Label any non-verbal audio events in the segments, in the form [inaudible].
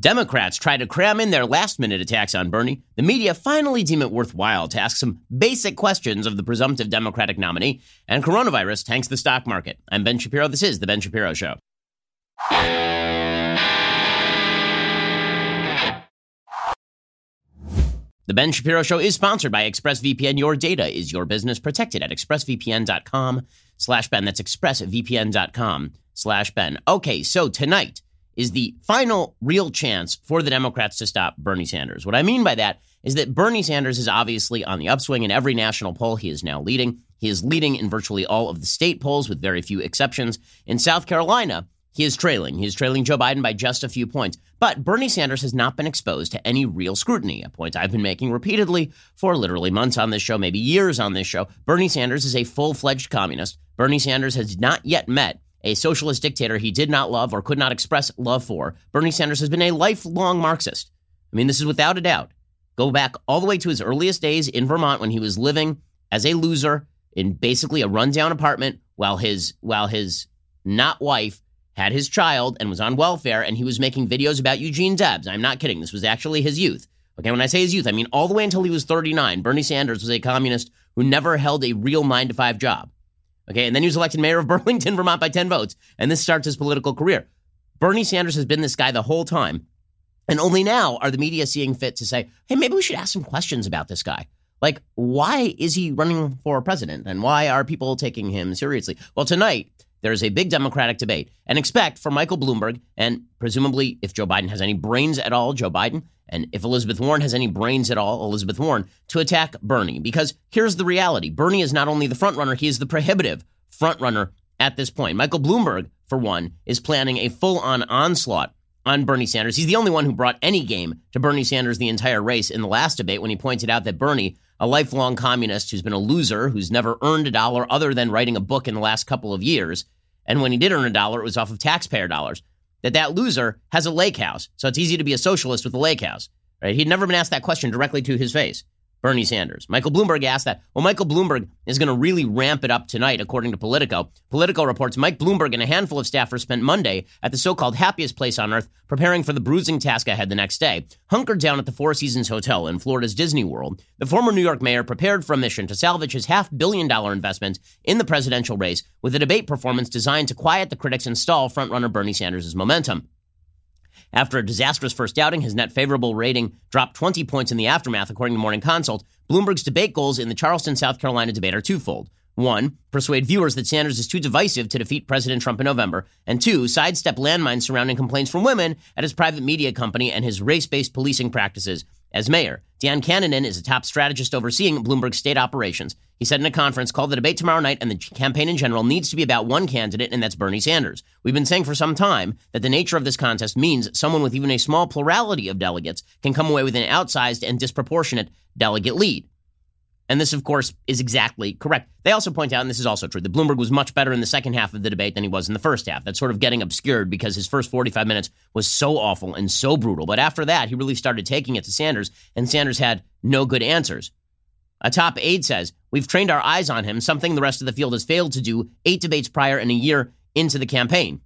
Democrats try to cram in their last minute attacks on Bernie. The media finally deem it worthwhile to ask some basic questions of the presumptive Democratic nominee. And coronavirus tanks the stock market. I'm Ben Shapiro. This is The Ben Shapiro Show. The Ben Shapiro Show is sponsored by ExpressVPN. Your data is your business. Protected at expressvpn.com slash Ben. That's expressvpn.com slash Ben. Okay, so tonight is the final real chance for the Democrats to stop Bernie Sanders. What I mean by that is that Bernie Sanders is obviously on the upswing in every national poll. He is now leading. He is leading in virtually all of the state polls, with very few exceptions. In South Carolina, he is trailing. He is trailing Joe Biden by just a few points. But Bernie Sanders has not been exposed to any real scrutiny, a point I've been making repeatedly for literally months on this show, maybe years on this show. Bernie Sanders is a full fledged communist. Bernie Sanders has not yet met a socialist dictator he did not love or could not express love for. Bernie Sanders has been a lifelong Marxist. I mean, this is without a doubt. Go back all the way to his earliest days in Vermont when he was living as a loser in basically a rundown apartment while his while his not wife had his child and was on welfare and he was making videos about Eugene Debs. I'm not kidding. This was actually his youth. Okay, when I say his youth, I mean all the way until he was 39. Bernie Sanders was a communist who never held a real 9 to 5 job. Okay, and then he was elected mayor of Burlington, [laughs] Vermont by 10 votes. And this starts his political career. Bernie Sanders has been this guy the whole time. And only now are the media seeing fit to say, hey, maybe we should ask some questions about this guy. Like, why is he running for president? And why are people taking him seriously? Well, tonight, there is a big Democratic debate. And expect for Michael Bloomberg, and presumably if Joe Biden has any brains at all, Joe Biden, and if Elizabeth Warren has any brains at all, Elizabeth Warren, to attack Bernie. Because here's the reality Bernie is not only the frontrunner, he is the prohibitive frontrunner at this point. Michael Bloomberg, for one, is planning a full on onslaught on Bernie Sanders. He's the only one who brought any game to Bernie Sanders the entire race in the last debate when he pointed out that Bernie, a lifelong communist who's been a loser, who's never earned a dollar other than writing a book in the last couple of years, and when he did earn a dollar, it was off of taxpayer dollars, that that loser has a lake house. So it's easy to be a socialist with a lake house. Right? He'd never been asked that question directly to his face. Bernie Sanders. Michael Bloomberg asked that. Well, Michael Bloomberg is going to really ramp it up tonight, according to Politico. Politico reports Mike Bloomberg and a handful of staffers spent Monday at the so called happiest place on earth, preparing for the bruising task ahead the next day. Hunkered down at the Four Seasons Hotel in Florida's Disney World, the former New York mayor prepared for a mission to salvage his half billion dollar investment in the presidential race with a debate performance designed to quiet the critics and stall frontrunner Bernie Sanders' momentum. After a disastrous first outing, his net favorable rating dropped 20 points in the aftermath, according to Morning Consult. Bloomberg's debate goals in the Charleston, South Carolina debate are twofold. One, persuade viewers that Sanders is too divisive to defeat President Trump in November. And two, sidestep landmines surrounding complaints from women at his private media company and his race based policing practices as mayor. Dan Cannon is a top strategist overseeing Bloomberg's state operations. He said in a conference called the debate tomorrow night and the campaign in general needs to be about one candidate, and that's Bernie Sanders. We've been saying for some time that the nature of this contest means someone with even a small plurality of delegates can come away with an outsized and disproportionate delegate lead. And this, of course, is exactly correct. They also point out, and this is also true, that Bloomberg was much better in the second half of the debate than he was in the first half. That's sort of getting obscured because his first 45 minutes was so awful and so brutal. But after that, he really started taking it to Sanders, and Sanders had no good answers. A top aide says, We've trained our eyes on him, something the rest of the field has failed to do eight debates prior and a year into the campaign.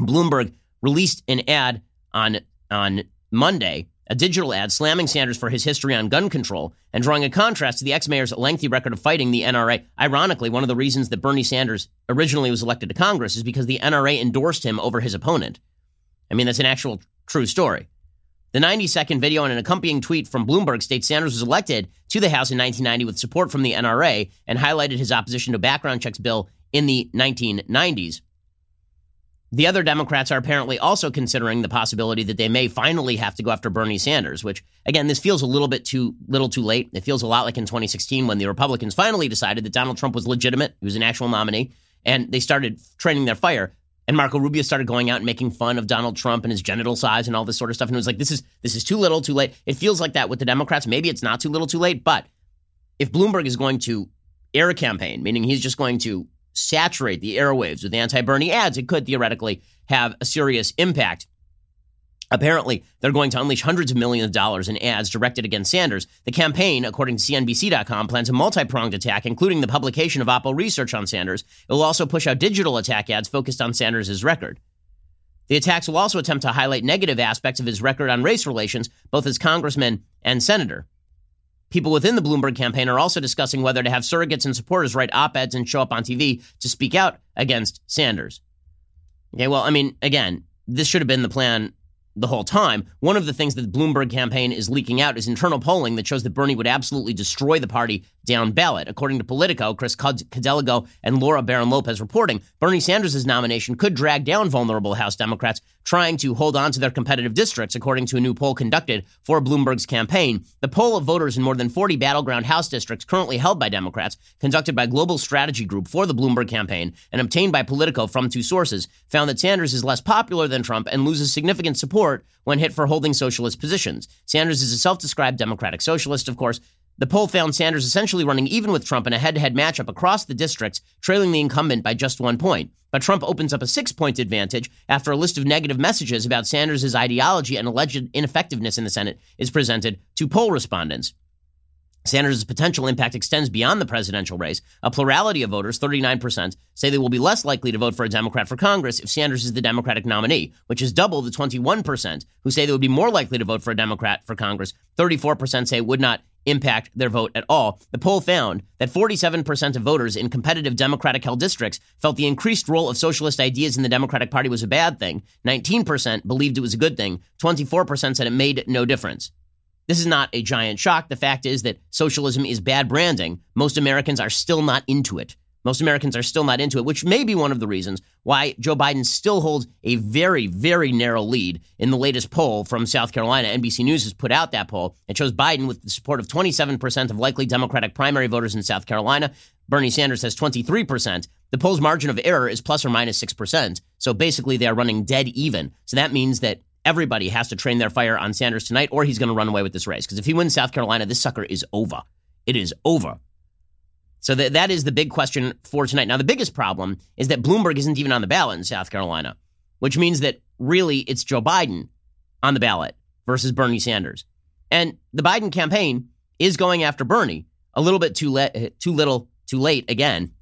Bloomberg released an ad on, on Monday a digital ad slamming Sanders for his history on gun control and drawing a contrast to the ex mayor's lengthy record of fighting the NRA. Ironically, one of the reasons that Bernie Sanders originally was elected to Congress is because the NRA endorsed him over his opponent. I mean, that's an actual true story. The 90 second video and an accompanying tweet from Bloomberg states Sanders was elected to the House in 1990 with support from the NRA and highlighted his opposition to background checks bill in the 1990s. The other Democrats are apparently also considering the possibility that they may finally have to go after Bernie Sanders, which, again, this feels a little bit too little too late. It feels a lot like in 2016 when the Republicans finally decided that Donald Trump was legitimate, he was an actual nominee, and they started training their fire. And Marco Rubio started going out and making fun of Donald Trump and his genital size and all this sort of stuff. And it was like, this is this is too little, too late. It feels like that with the Democrats. Maybe it's not too little, too late. But if Bloomberg is going to air a campaign, meaning he's just going to saturate the airwaves with anti Bernie ads, it could theoretically have a serious impact. Apparently, they're going to unleash hundreds of millions of dollars in ads directed against Sanders. The campaign, according to CNBC.com, plans a multi pronged attack, including the publication of Oppo research on Sanders. It will also push out digital attack ads focused on Sanders' record. The attacks will also attempt to highlight negative aspects of his record on race relations, both as congressman and senator. People within the Bloomberg campaign are also discussing whether to have surrogates and supporters write op eds and show up on TV to speak out against Sanders. Okay, well, I mean, again, this should have been the plan the whole time. One of the things that the Bloomberg campaign is leaking out is internal polling that shows that Bernie would absolutely destroy the party down ballot. According to Politico, Chris Cadelago and Laura Barron Lopez reporting, Bernie Sanders' nomination could drag down vulnerable House Democrats trying to hold on to their competitive districts, according to a new poll conducted for Bloomberg's campaign. The poll of voters in more than 40 battleground House districts currently held by Democrats, conducted by Global Strategy Group for the Bloomberg campaign and obtained by Politico from two sources, found that Sanders is less popular than Trump and loses significant support when hit for holding socialist positions. Sanders is a self described democratic socialist, of course, the poll found Sanders essentially running even with Trump in a head to head matchup across the districts, trailing the incumbent by just one point. But Trump opens up a six point advantage after a list of negative messages about Sanders' ideology and alleged ineffectiveness in the Senate is presented to poll respondents. Sanders' potential impact extends beyond the presidential race. A plurality of voters, 39%, say they will be less likely to vote for a Democrat for Congress if Sanders is the Democratic nominee, which is double the 21% who say they would be more likely to vote for a Democrat for Congress. 34% say would not impact their vote at all. The poll found that 47% of voters in competitive Democratic held districts felt the increased role of socialist ideas in the Democratic Party was a bad thing. 19% believed it was a good thing. 24% said it made no difference. This is not a giant shock. The fact is that socialism is bad branding. Most Americans are still not into it. Most Americans are still not into it, which may be one of the reasons why Joe Biden still holds a very, very narrow lead in the latest poll from South Carolina. NBC News has put out that poll. It shows Biden with the support of 27% of likely Democratic primary voters in South Carolina. Bernie Sanders has 23%. The poll's margin of error is plus or minus 6%. So basically, they are running dead even. So that means that everybody has to train their fire on Sanders tonight, or he's going to run away with this race. Because if he wins South Carolina, this sucker is over. It is over. So that, that is the big question for tonight. Now, the biggest problem is that Bloomberg isn't even on the ballot in South Carolina, which means that really it's Joe Biden on the ballot versus Bernie Sanders. And the Biden campaign is going after Bernie a little bit too, le- too little, too late again.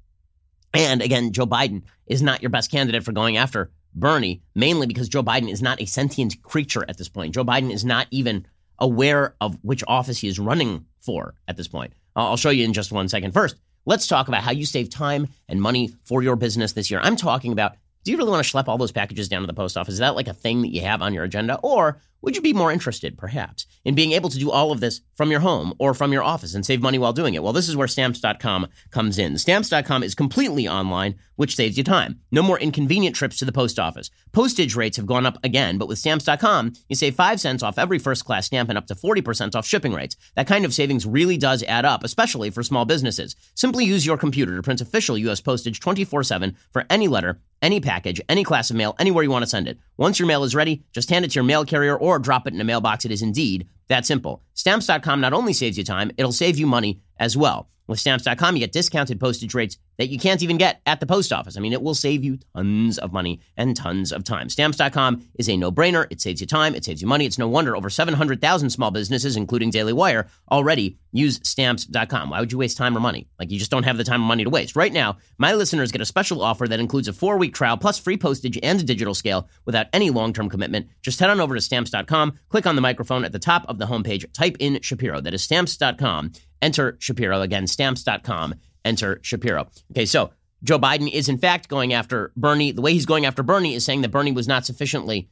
And again, Joe Biden is not your best candidate for going after Bernie, mainly because Joe Biden is not a sentient creature at this point. Joe Biden is not even aware of which office he is running for at this point. I'll show you in just one second. First, Let's talk about how you save time and money for your business this year. I'm talking about do you really want to schlep all those packages down to the post office? Is that like a thing that you have on your agenda? Or would you be more interested, perhaps, in being able to do all of this from your home or from your office and save money while doing it? Well, this is where stamps.com comes in. Stamps.com is completely online, which saves you time. No more inconvenient trips to the post office. Postage rates have gone up again, but with stamps.com, you save 5 cents off every first class stamp and up to 40% off shipping rates. That kind of savings really does add up, especially for small businesses. Simply use your computer to print official U.S. postage 24 7 for any letter any package, any class of mail, anywhere you want to send it. Once your mail is ready, just hand it to your mail carrier or drop it in a mailbox. It is indeed that simple. Stamps.com not only saves you time, it'll save you money as well. With stamps.com, you get discounted postage rates that you can't even get at the post office. I mean, it will save you tons of money and tons of time. Stamps.com is a no brainer. It saves you time, it saves you money. It's no wonder over 700,000 small businesses, including Daily Wire, already use stamps.com. Why would you waste time or money? Like, you just don't have the time or money to waste. Right now, my listeners get a special offer that includes a four week trial plus free postage and a digital scale without any long term commitment. Just head on over to stamps.com, click on the microphone at the top of the homepage, type in Shapiro. That is stamps.com enter Shapiro. Again, stamps.com, enter Shapiro. Okay, so Joe Biden is in fact going after Bernie. The way he's going after Bernie is saying that Bernie was not sufficiently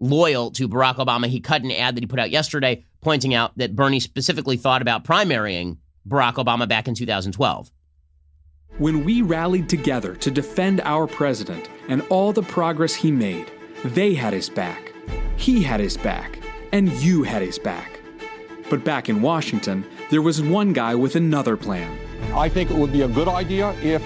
loyal to Barack Obama. He cut an ad that he put out yesterday pointing out that Bernie specifically thought about primarying Barack Obama back in 2012. When we rallied together to defend our president and all the progress he made, they had his back. He had his back. And you had his back. But back in Washington, there was one guy with another plan. I think it would be a good idea if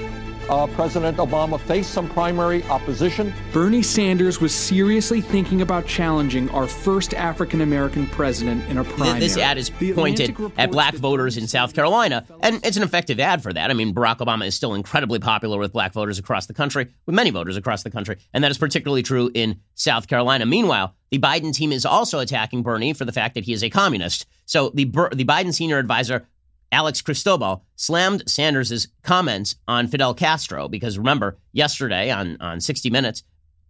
uh, President Obama faced some primary opposition. Bernie Sanders was seriously thinking about challenging our first African American president in a primary. This ad is pointed at black voters in South Carolina, and it's an effective ad for that. I mean, Barack Obama is still incredibly popular with black voters across the country, with many voters across the country, and that is particularly true in South Carolina. Meanwhile, the Biden team is also attacking Bernie for the fact that he is a communist. So the the Biden senior advisor Alex Cristobal slammed Sanders' comments on Fidel Castro because remember, yesterday on, on 60 Minutes,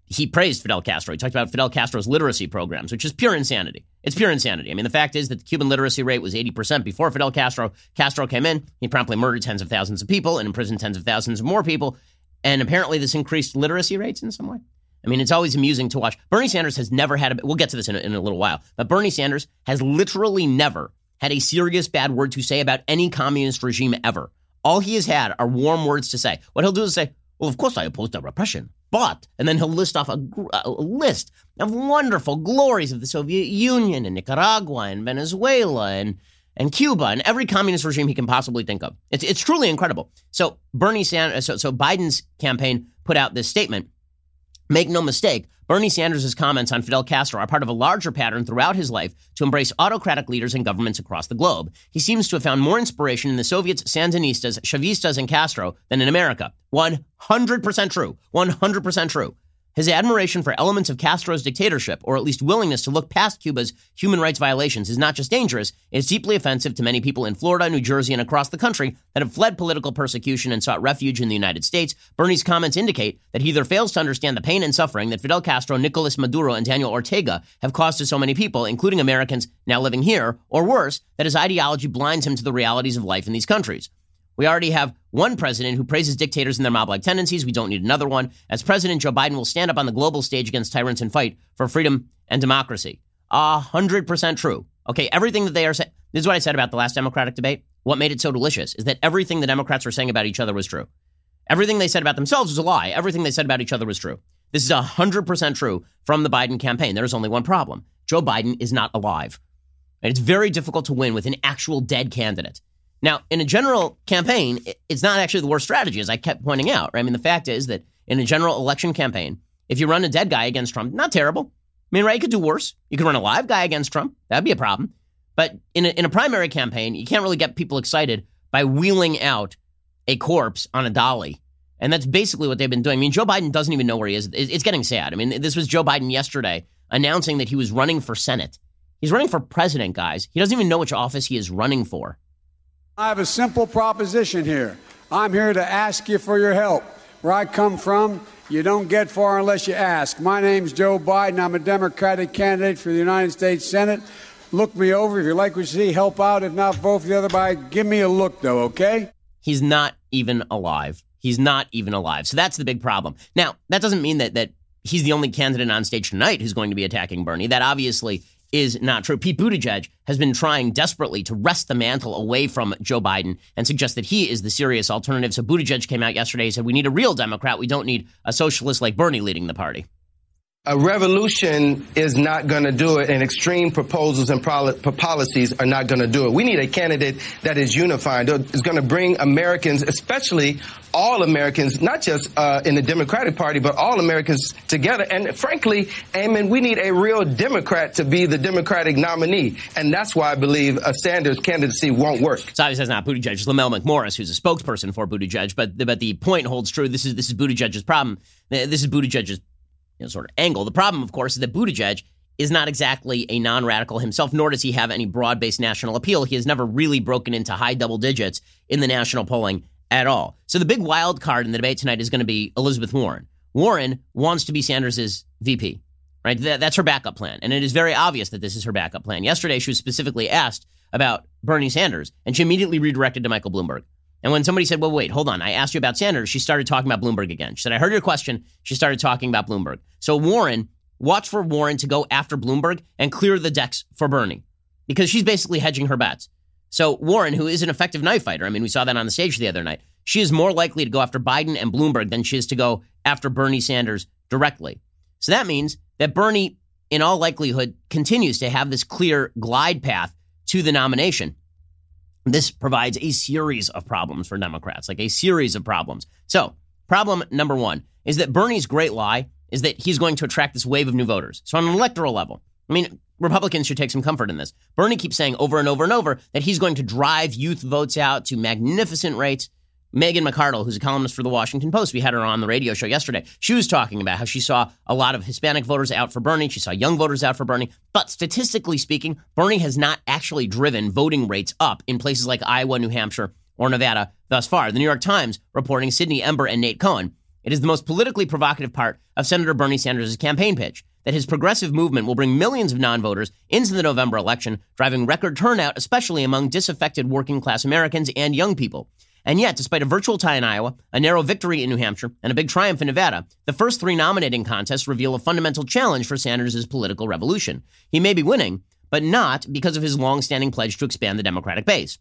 he praised Fidel Castro. He talked about Fidel Castro's literacy programs, which is pure insanity. It's pure insanity. I mean, the fact is that the Cuban literacy rate was 80% before Fidel Castro. Castro came in, he promptly murdered tens of thousands of people and imprisoned tens of thousands of more people. And apparently, this increased literacy rates in some way. I mean, it's always amusing to watch. Bernie Sanders has never had a, we'll get to this in a, in a little while, but Bernie Sanders has literally never had a serious bad word to say about any communist regime ever. All he has had are warm words to say. What he'll do is say, well, of course I oppose the repression, but, and then he'll list off a, a, list of wonderful glories of the Soviet Union and Nicaragua and Venezuela and, and Cuba and every communist regime he can possibly think of. It's, it's truly incredible. So Bernie Sanders, so, so Biden's campaign put out this statement. Make no mistake, Bernie Sanders' comments on Fidel Castro are part of a larger pattern throughout his life to embrace autocratic leaders and governments across the globe. He seems to have found more inspiration in the Soviets, Sandinistas, Chavistas, and Castro than in America. 100% true. 100% true. His admiration for elements of Castro's dictatorship, or at least willingness to look past Cuba's human rights violations, is not just dangerous, it's deeply offensive to many people in Florida, New Jersey, and across the country that have fled political persecution and sought refuge in the United States. Bernie's comments indicate that he either fails to understand the pain and suffering that Fidel Castro, Nicolas Maduro, and Daniel Ortega have caused to so many people, including Americans now living here, or worse, that his ideology blinds him to the realities of life in these countries. We already have one president who praises dictators and their mob like tendencies. We don't need another one. As president, Joe Biden will stand up on the global stage against tyrants and fight for freedom and democracy. A hundred percent true. Okay, everything that they are saying. This is what I said about the last Democratic debate. What made it so delicious is that everything the Democrats were saying about each other was true. Everything they said about themselves was a lie. Everything they said about each other was true. This is 100% true from the Biden campaign. There is only one problem Joe Biden is not alive. And it's very difficult to win with an actual dead candidate. Now, in a general campaign, it's not actually the worst strategy, as I kept pointing out. Right? I mean, the fact is that in a general election campaign, if you run a dead guy against Trump, not terrible. I mean, right? You could do worse. You could run a live guy against Trump. That'd be a problem. But in a, in a primary campaign, you can't really get people excited by wheeling out a corpse on a dolly. And that's basically what they've been doing. I mean, Joe Biden doesn't even know where he is. It's getting sad. I mean, this was Joe Biden yesterday announcing that he was running for Senate. He's running for president, guys. He doesn't even know which office he is running for. I have a simple proposition here. I'm here to ask you for your help. Where I come from, you don't get far unless you ask. My name's Joe Biden. I'm a Democratic candidate for the United States Senate. Look me over. If you like what you see, help out. If not, vote for the other guy. Give me a look, though, okay? He's not even alive. He's not even alive. So that's the big problem. Now, that doesn't mean that that he's the only candidate on stage tonight who's going to be attacking Bernie. That obviously is not true. Pete Buttigieg has been trying desperately to wrest the mantle away from Joe Biden and suggest that he is the serious alternative. So Buttigieg came out yesterday and said, We need a real Democrat. We don't need a socialist like Bernie leading the party a revolution is not going to do it, and extreme proposals and policies are not going to do it. We need a candidate that is unified, is going to bring Americans, especially all Americans, not just uh, in the Democratic Party, but all Americans together. And frankly, Amen, we need a real Democrat to be the Democratic nominee. And that's why I believe a Sanders candidacy won't work. So obviously it's not Buttigieg, it's Lamell McMorris, who's a spokesperson for Buttigieg. But, but the point holds true. This is, this is Buttigieg's problem. This is Buttigieg's you know, sort of angle. The problem, of course, is that Buttigieg is not exactly a non radical himself, nor does he have any broad based national appeal. He has never really broken into high double digits in the national polling at all. So the big wild card in the debate tonight is going to be Elizabeth Warren. Warren wants to be Sanders' VP, right? that's her backup plan. And it is very obvious that this is her backup plan. Yesterday, she was specifically asked about Bernie Sanders, and she immediately redirected to Michael Bloomberg. And when somebody said, well, wait, hold on, I asked you about Sanders, she started talking about Bloomberg again. She said, I heard your question. She started talking about Bloomberg. So Warren, watch for Warren to go after Bloomberg and clear the decks for Bernie because she's basically hedging her bets. So Warren, who is an effective knife fighter, I mean, we saw that on the stage the other night, she is more likely to go after Biden and Bloomberg than she is to go after Bernie Sanders directly. So that means that Bernie, in all likelihood, continues to have this clear glide path to the nomination this provides a series of problems for Democrats, like a series of problems. So, problem number one is that Bernie's great lie is that he's going to attract this wave of new voters. So, on an electoral level, I mean, Republicans should take some comfort in this. Bernie keeps saying over and over and over that he's going to drive youth votes out to magnificent rates. Megan McArdle, who's a columnist for the Washington Post, we had her on the radio show yesterday. She was talking about how she saw a lot of Hispanic voters out for Bernie. She saw young voters out for Bernie. But statistically speaking, Bernie has not actually driven voting rates up in places like Iowa, New Hampshire, or Nevada thus far. The New York Times reporting Sydney Ember and Nate Cohn. It is the most politically provocative part of Senator Bernie Sanders' campaign pitch that his progressive movement will bring millions of non voters into the November election, driving record turnout, especially among disaffected working class Americans and young people. And yet, despite a virtual tie in Iowa, a narrow victory in New Hampshire, and a big triumph in Nevada, the first three nominating contests reveal a fundamental challenge for Sanders' political revolution. He may be winning, but not because of his long-standing pledge to expand the Democratic base.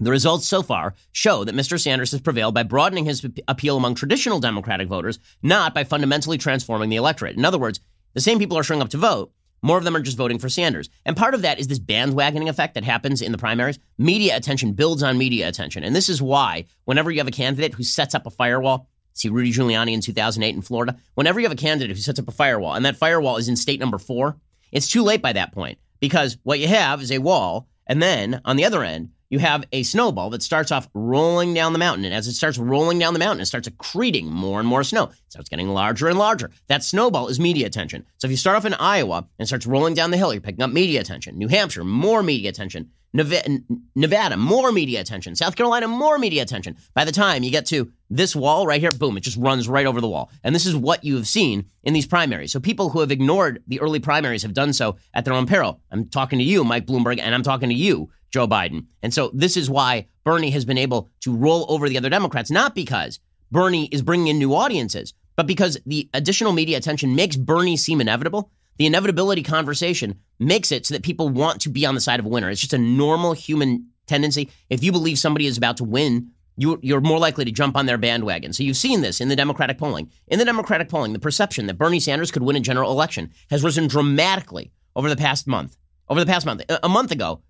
The results so far show that Mr. Sanders has prevailed by broadening his appeal among traditional Democratic voters, not by fundamentally transforming the electorate. In other words, the same people are showing up to vote. More of them are just voting for Sanders. And part of that is this bandwagoning effect that happens in the primaries. Media attention builds on media attention. And this is why, whenever you have a candidate who sets up a firewall, see Rudy Giuliani in 2008 in Florida, whenever you have a candidate who sets up a firewall and that firewall is in state number four, it's too late by that point because what you have is a wall. And then on the other end, you have a snowball that starts off rolling down the mountain. And as it starts rolling down the mountain, it starts accreting more and more snow. It starts getting larger and larger. That snowball is media attention. So if you start off in Iowa and starts rolling down the hill, you're picking up media attention. New Hampshire, more media attention. Nevada, more media attention. South Carolina, more media attention. By the time you get to this wall right here, boom, it just runs right over the wall. And this is what you have seen in these primaries. So people who have ignored the early primaries have done so at their own peril. I'm talking to you, Mike Bloomberg, and I'm talking to you, Joe Biden. And so this is why Bernie has been able to roll over the other Democrats, not because Bernie is bringing in new audiences, but because the additional media attention makes Bernie seem inevitable the inevitability conversation makes it so that people want to be on the side of a winner. It's just a normal human tendency. If you believe somebody is about to win, you, are more likely to jump on their bandwagon. So you've seen this in the Democratic polling. In the Democratic polling, the perception that Bernie Sanders could win a general election has risen dramatically over the past month. Over the past month, a month ago,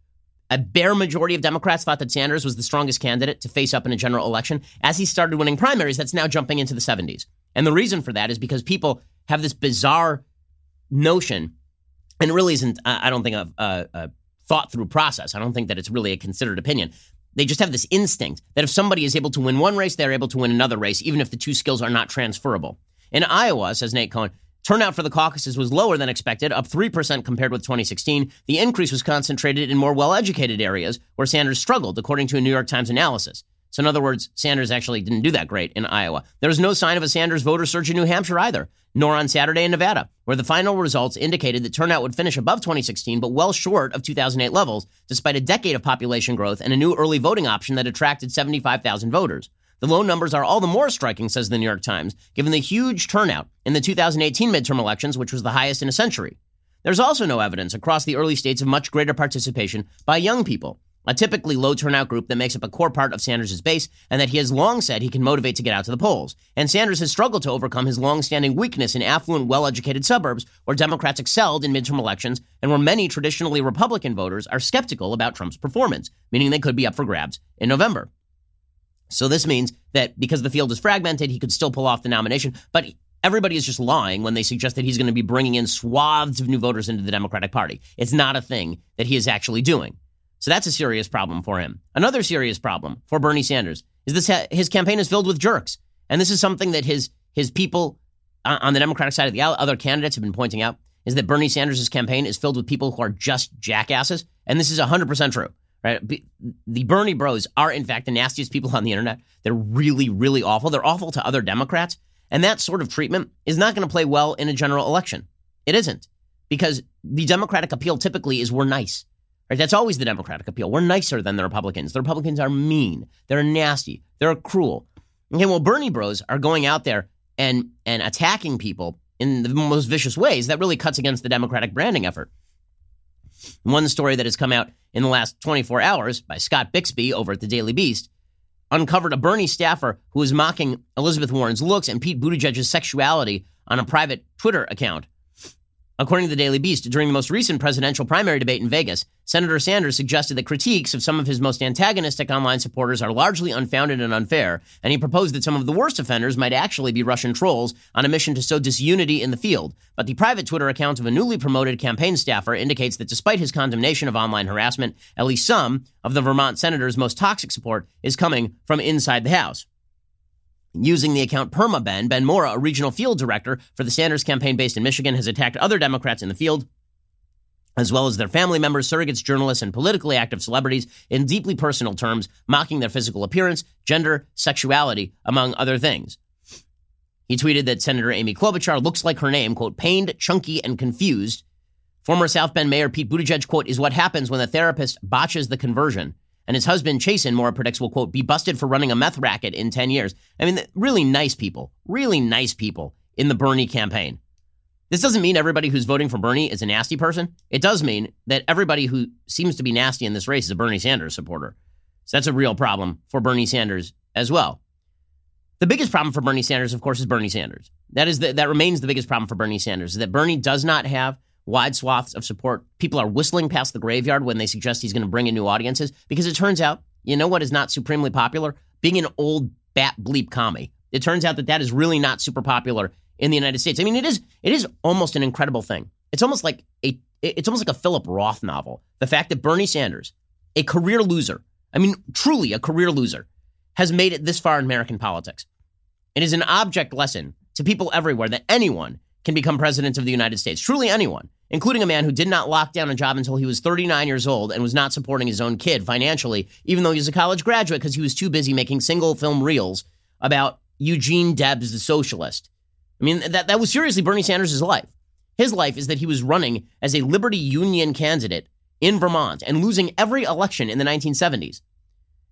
a bare majority of Democrats thought that Sanders was the strongest candidate to face up in a general election. As he started winning primaries, that's now jumping into the 70s. And the reason for that is because people have this bizarre notion, and it really isn't, I don't think, uh, a, a, a thought through process. I don't think that it's really a considered opinion. They just have this instinct that if somebody is able to win one race, they're able to win another race, even if the two skills are not transferable. In Iowa, says Nate Cohn, turnout for the caucuses was lower than expected, up 3% compared with 2016. The increase was concentrated in more well educated areas where Sanders struggled, according to a New York Times analysis. So, in other words, Sanders actually didn't do that great in Iowa. There was no sign of a Sanders voter surge in New Hampshire either, nor on Saturday in Nevada, where the final results indicated that turnout would finish above 2016, but well short of 2008 levels, despite a decade of population growth and a new early voting option that attracted 75,000 voters. The low numbers are all the more striking, says the New York Times, given the huge turnout in the 2018 midterm elections, which was the highest in a century. There's also no evidence across the early states of much greater participation by young people a typically low turnout group that makes up a core part of Sanders' base and that he has long said he can motivate to get out to the polls. And Sanders has struggled to overcome his long-standing weakness in affluent, well-educated suburbs where Democrats excelled in midterm elections and where many traditionally Republican voters are skeptical about Trump's performance, meaning they could be up for grabs in November. So this means that because the field is fragmented, he could still pull off the nomination, but Everybody is just lying when they suggest that he's going to be bringing in swaths of new voters into the Democratic Party. It's not a thing that he is actually doing. So that's a serious problem for him. Another serious problem for Bernie Sanders is this his campaign is filled with jerks. And this is something that his his people on the Democratic side of the aisle, other candidates have been pointing out, is that Bernie Sanders' campaign is filled with people who are just jackasses. And this is 100% true. Right? The Bernie bros are, in fact, the nastiest people on the internet. They're really, really awful. They're awful to other Democrats. And that sort of treatment is not going to play well in a general election. It isn't. Because the Democratic appeal typically is we're nice. Right? That's always the Democratic appeal. We're nicer than the Republicans. The Republicans are mean. They're nasty. They're cruel. Okay, well, Bernie bros are going out there and and attacking people in the most vicious ways. That really cuts against the Democratic branding effort. One story that has come out in the last 24 hours by Scott Bixby over at the Daily Beast uncovered a Bernie staffer who was mocking Elizabeth Warren's looks and Pete Buttigieg's sexuality on a private Twitter account. According to the Daily Beast, during the most recent presidential primary debate in Vegas, Senator Sanders suggested that critiques of some of his most antagonistic online supporters are largely unfounded and unfair, and he proposed that some of the worst offenders might actually be Russian trolls on a mission to sow disunity in the field. But the private Twitter account of a newly promoted campaign staffer indicates that despite his condemnation of online harassment, at least some of the Vermont senator's most toxic support is coming from inside the House. Using the account PermaBen, Ben Mora, a regional field director for the Sanders campaign based in Michigan, has attacked other Democrats in the field, as well as their family members, surrogates, journalists, and politically active celebrities in deeply personal terms, mocking their physical appearance, gender, sexuality, among other things. He tweeted that Senator Amy Klobuchar looks like her name, quote, pained, chunky, and confused. Former South Bend Mayor Pete Buttigieg, quote, is what happens when the therapist botches the conversion. And his husband, Chasten Mora predicts will, quote, be busted for running a meth racket in 10 years. I mean, really nice people, really nice people in the Bernie campaign. This doesn't mean everybody who's voting for Bernie is a nasty person. It does mean that everybody who seems to be nasty in this race is a Bernie Sanders supporter. So that's a real problem for Bernie Sanders as well. The biggest problem for Bernie Sanders, of course, is Bernie Sanders. That is the, that remains the biggest problem for Bernie Sanders is that Bernie does not have wide swaths of support. People are whistling past the graveyard when they suggest he's going to bring in new audiences because it turns out, you know what is not supremely popular? Being an old bat bleep commie. It turns out that that is really not super popular in the United States. I mean, it is it is almost an incredible thing. It's almost like a it's almost like a Philip Roth novel. The fact that Bernie Sanders, a career loser, I mean, truly a career loser, has made it this far in American politics. It is an object lesson to people everywhere that anyone can become president of the United States. Truly anyone, including a man who did not lock down a job until he was 39 years old and was not supporting his own kid financially, even though he was a college graduate because he was too busy making single film reels about Eugene Debs, the socialist. I mean, that, that was seriously Bernie Sanders' life. His life is that he was running as a Liberty Union candidate in Vermont and losing every election in the 1970s.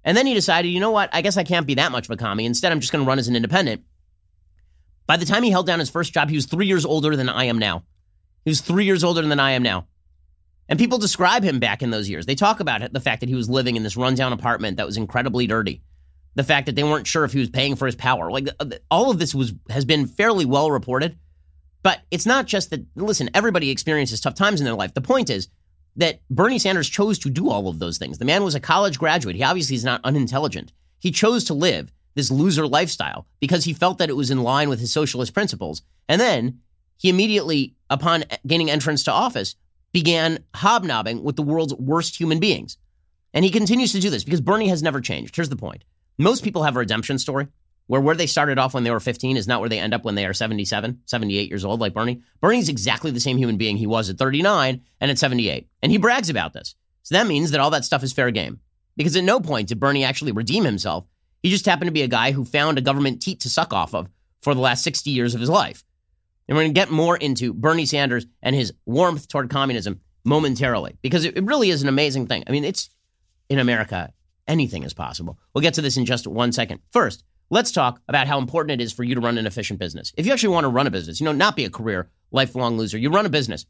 And then he decided, you know what? I guess I can't be that much of a commie. Instead, I'm just going to run as an independent. By the time he held down his first job, he was three years older than I am now. He was three years older than I am now. And people describe him back in those years. They talk about the fact that he was living in this rundown apartment that was incredibly dirty. The fact that they weren't sure if he was paying for his power. Like uh, all of this was has been fairly well reported. But it's not just that listen, everybody experiences tough times in their life. The point is that Bernie Sanders chose to do all of those things. The man was a college graduate. He obviously is not unintelligent. He chose to live this loser lifestyle because he felt that it was in line with his socialist principles. And then he immediately, upon gaining entrance to office, began hobnobbing with the world's worst human beings. And he continues to do this because Bernie has never changed. Here's the point most people have a redemption story where where they started off when they were 15 is not where they end up when they are 77, 78 years old, like Bernie. Bernie's exactly the same human being he was at 39 and at 78. And he brags about this. So that means that all that stuff is fair game. Because at no point did Bernie actually redeem himself he just happened to be a guy who found a government teat to suck off of for the last 60 years of his life. And we're going to get more into Bernie Sanders and his warmth toward communism momentarily because it really is an amazing thing. I mean, it's in America, anything is possible. We'll get to this in just one second. First, let's talk about how important it is for you to run an efficient business. If you actually want to run a business, you know, not be a career lifelong loser, you run a business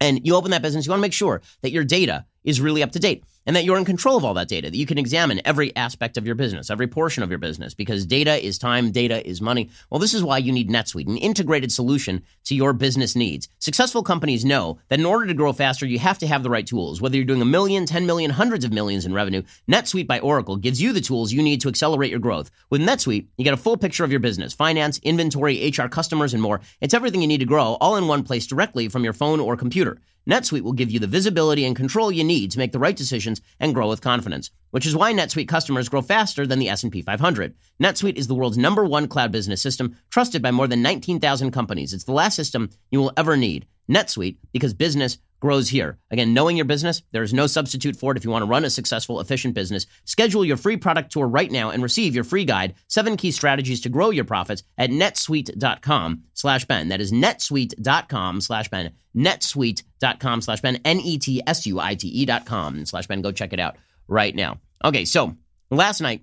and you open that business, you want to make sure that your data is really up to date and that you're in control of all that data, that you can examine every aspect of your business, every portion of your business, because data is time, data is money. Well, this is why you need NetSuite, an integrated solution to your business needs. Successful companies know that in order to grow faster, you have to have the right tools. Whether you're doing a million, 10 million, hundreds of millions in revenue, NetSuite by Oracle gives you the tools you need to accelerate your growth. With NetSuite, you get a full picture of your business, finance, inventory, HR, customers, and more. It's everything you need to grow all in one place directly from your phone or computer. NetSuite will give you the visibility and control you need to make the right decisions and grow with confidence, which is why NetSuite customers grow faster than the S&P 500. NetSuite is the world's number one cloud business system, trusted by more than 19,000 companies. It's the last system you will ever need. NetSuite, because business grows here. Again, knowing your business, there is no substitute for it if you want to run a successful, efficient business. Schedule your free product tour right now and receive your free guide, seven key strategies to grow your profits at netsuite.com slash Ben. That is netsuite.com slash Ben. netsuite.com slash Ben. N-E-T-S-U-I-T-E dot com slash Ben. Go check it out right now. Okay, so last night,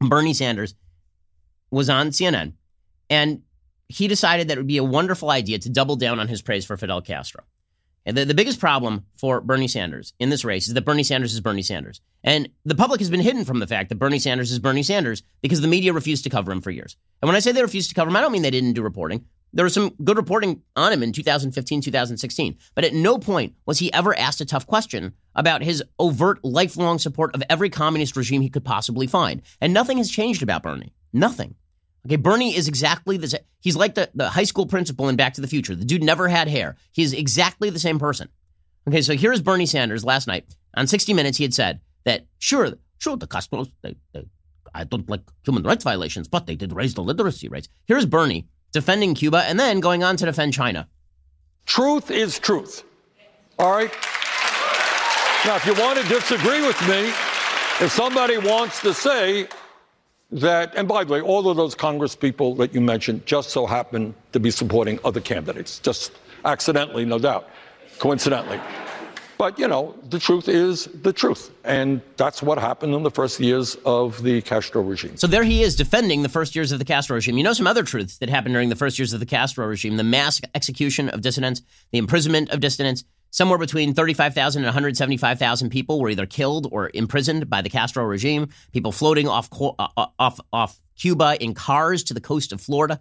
Bernie Sanders was on CNN and he decided that it would be a wonderful idea to double down on his praise for Fidel Castro. And the, the biggest problem for Bernie Sanders in this race is that Bernie Sanders is Bernie Sanders. And the public has been hidden from the fact that Bernie Sanders is Bernie Sanders because the media refused to cover him for years. And when I say they refused to cover him, I don't mean they didn't do reporting. There was some good reporting on him in 2015, 2016. But at no point was he ever asked a tough question about his overt, lifelong support of every communist regime he could possibly find. And nothing has changed about Bernie. Nothing. Okay, Bernie is exactly the same. He's like the, the high school principal in Back to the Future. The dude never had hair. He's exactly the same person. Okay, so here's Bernie Sanders last night on 60 Minutes. He had said that sure, sure, the Castros, they, they, I don't like human rights violations, but they did raise the literacy rates. Here's Bernie defending Cuba and then going on to defend China. Truth is truth. All right? Now, if you want to disagree with me, if somebody wants to say that, and by the way, all of those Congress people that you mentioned just so happen to be supporting other candidates, just accidentally, no doubt, coincidentally. But, you know, the truth is the truth. And that's what happened in the first years of the Castro regime. So there he is defending the first years of the Castro regime. You know some other truths that happened during the first years of the Castro regime the mass execution of dissidents, the imprisonment of dissidents. Somewhere between 35,000 and 175,000 people were either killed or imprisoned by the Castro regime. People floating off, uh, uh, off, off Cuba in cars to the coast of Florida.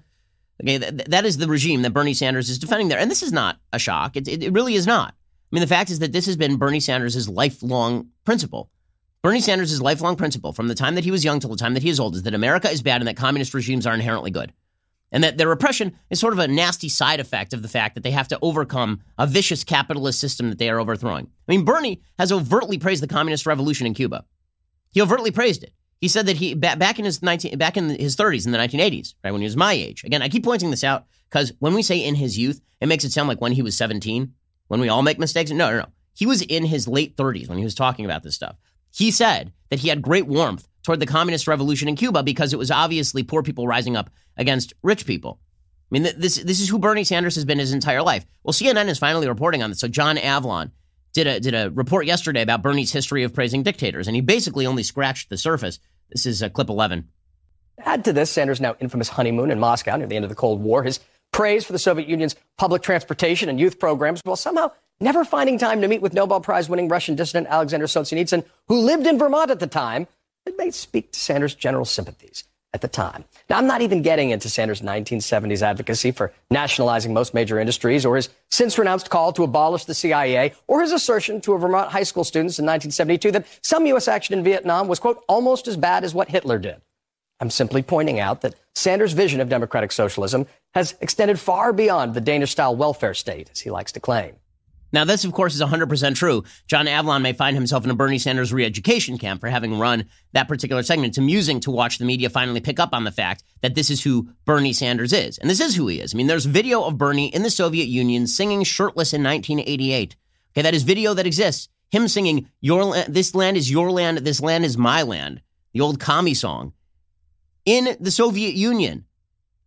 Okay, that, that is the regime that Bernie Sanders is defending there. And this is not a shock. It, it, it really is not. I mean, the fact is that this has been Bernie Sanders' lifelong principle. Bernie Sanders' lifelong principle from the time that he was young till the time that he is old is that America is bad and that communist regimes are inherently good. And that their repression is sort of a nasty side effect of the fact that they have to overcome a vicious capitalist system that they are overthrowing. I mean, Bernie has overtly praised the communist revolution in Cuba. He overtly praised it. He said that he back in his 19 back in his 30s in the 1980s, right when he was my age. Again, I keep pointing this out because when we say in his youth, it makes it sound like when he was 17 when we all make mistakes. No, no, no. He was in his late 30s when he was talking about this stuff. He said that he had great warmth toward the communist revolution in Cuba because it was obviously poor people rising up against rich people. I mean, this this is who Bernie Sanders has been his entire life. Well, CNN is finally reporting on this. So John Avlon did a did a report yesterday about Bernie's history of praising dictators, and he basically only scratched the surface. This is uh, clip 11. Add to this Sanders' now infamous honeymoon in Moscow near the end of the Cold War, his praise for the Soviet Union's public transportation and youth programs, while somehow never finding time to meet with Nobel Prize winning Russian dissident Alexander Solzhenitsyn, who lived in Vermont at the time. It may speak to Sanders' general sympathies at the time. Now, I'm not even getting into Sanders' 1970s advocacy for nationalizing most major industries, or his since renounced call to abolish the CIA, or his assertion to a Vermont high school students in 1972 that some U.S. action in Vietnam was, quote, almost as bad as what Hitler did. I'm simply pointing out that Sanders' vision of democratic socialism has extended far beyond the Danish style welfare state, as he likes to claim. Now, this, of course, is 100% true. John Avlon may find himself in a Bernie Sanders re education camp for having run that particular segment. It's amusing to watch the media finally pick up on the fact that this is who Bernie Sanders is. And this is who he is. I mean, there's video of Bernie in the Soviet Union singing shirtless in 1988. Okay, that is video that exists. Him singing, your, This land is your land, this land is my land, the old commie song, in the Soviet Union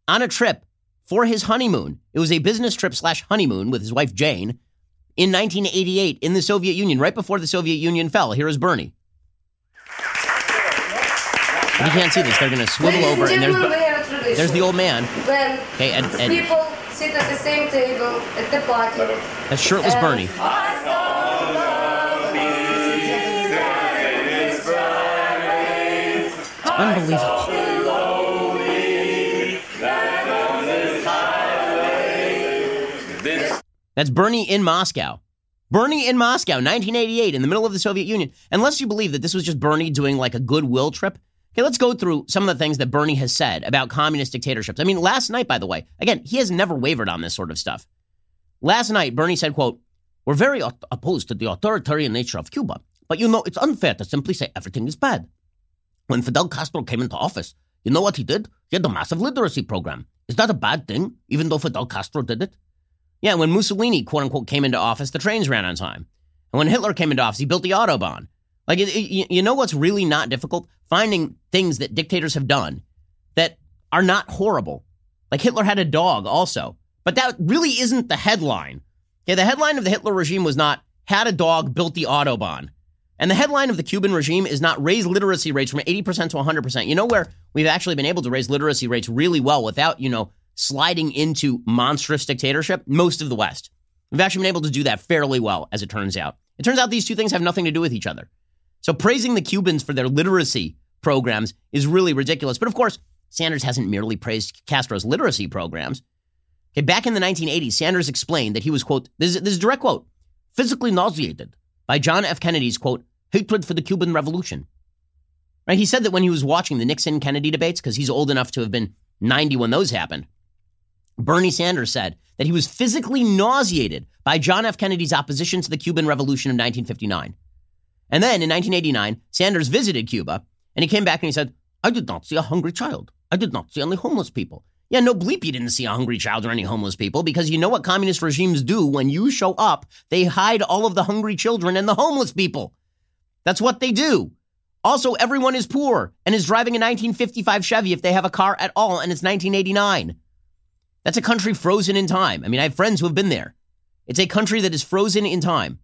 on a trip for his honeymoon. It was a business trip slash honeymoon with his wife Jane in 1988 in the Soviet Union, right before the Soviet Union fell. Here is Bernie. If you can't see this, they're going to swivel over, and there's, there's the old man. Okay, and, and people sit at the same table at the party. That's shirtless Bernie. It's unbelievable. That's Bernie in Moscow. Bernie in Moscow, 1988, in the middle of the Soviet Union. Unless you believe that this was just Bernie doing like a goodwill trip. Okay, let's go through some of the things that Bernie has said about communist dictatorships. I mean, last night, by the way, again, he has never wavered on this sort of stuff. Last night, Bernie said, quote, we're very opposed to the authoritarian nature of Cuba. But you know, it's unfair to simply say everything is bad. When Fidel Castro came into office, you know what he did? He had a massive literacy program. Is that a bad thing, even though Fidel Castro did it? Yeah, when Mussolini, quote unquote, came into office, the trains ran on time. And when Hitler came into office, he built the Autobahn. Like, it, it, you know what's really not difficult? Finding things that dictators have done that are not horrible. Like Hitler had a dog also. But that really isn't the headline. Yeah, the headline of the Hitler regime was not had a dog, built the Autobahn. And the headline of the Cuban regime is not raise literacy rates from 80% to 100%. You know where we've actually been able to raise literacy rates really well without, you know, sliding into monstrous dictatorship? Most of the West. We've actually been able to do that fairly well, as it turns out. It turns out these two things have nothing to do with each other. So praising the Cubans for their literacy programs is really ridiculous. But of course, Sanders hasn't merely praised Castro's literacy programs. Okay, back in the 1980s, Sanders explained that he was, quote, this is, this is direct quote, physically nauseated by John F. Kennedy's, quote, hatred for the Cuban Revolution. Right? He said that when he was watching the Nixon Kennedy debates, because he's old enough to have been 90 when those happened, Bernie Sanders said that he was physically nauseated by John F. Kennedy's opposition to the Cuban Revolution of 1959. And then in 1989, Sanders visited Cuba and he came back and he said, I did not see a hungry child. I did not see any homeless people. Yeah, no bleep, you didn't see a hungry child or any homeless people because you know what communist regimes do when you show up? They hide all of the hungry children and the homeless people. That's what they do. Also, everyone is poor and is driving a 1955 Chevy if they have a car at all, and it's 1989. That's a country frozen in time. I mean, I have friends who have been there. It's a country that is frozen in time.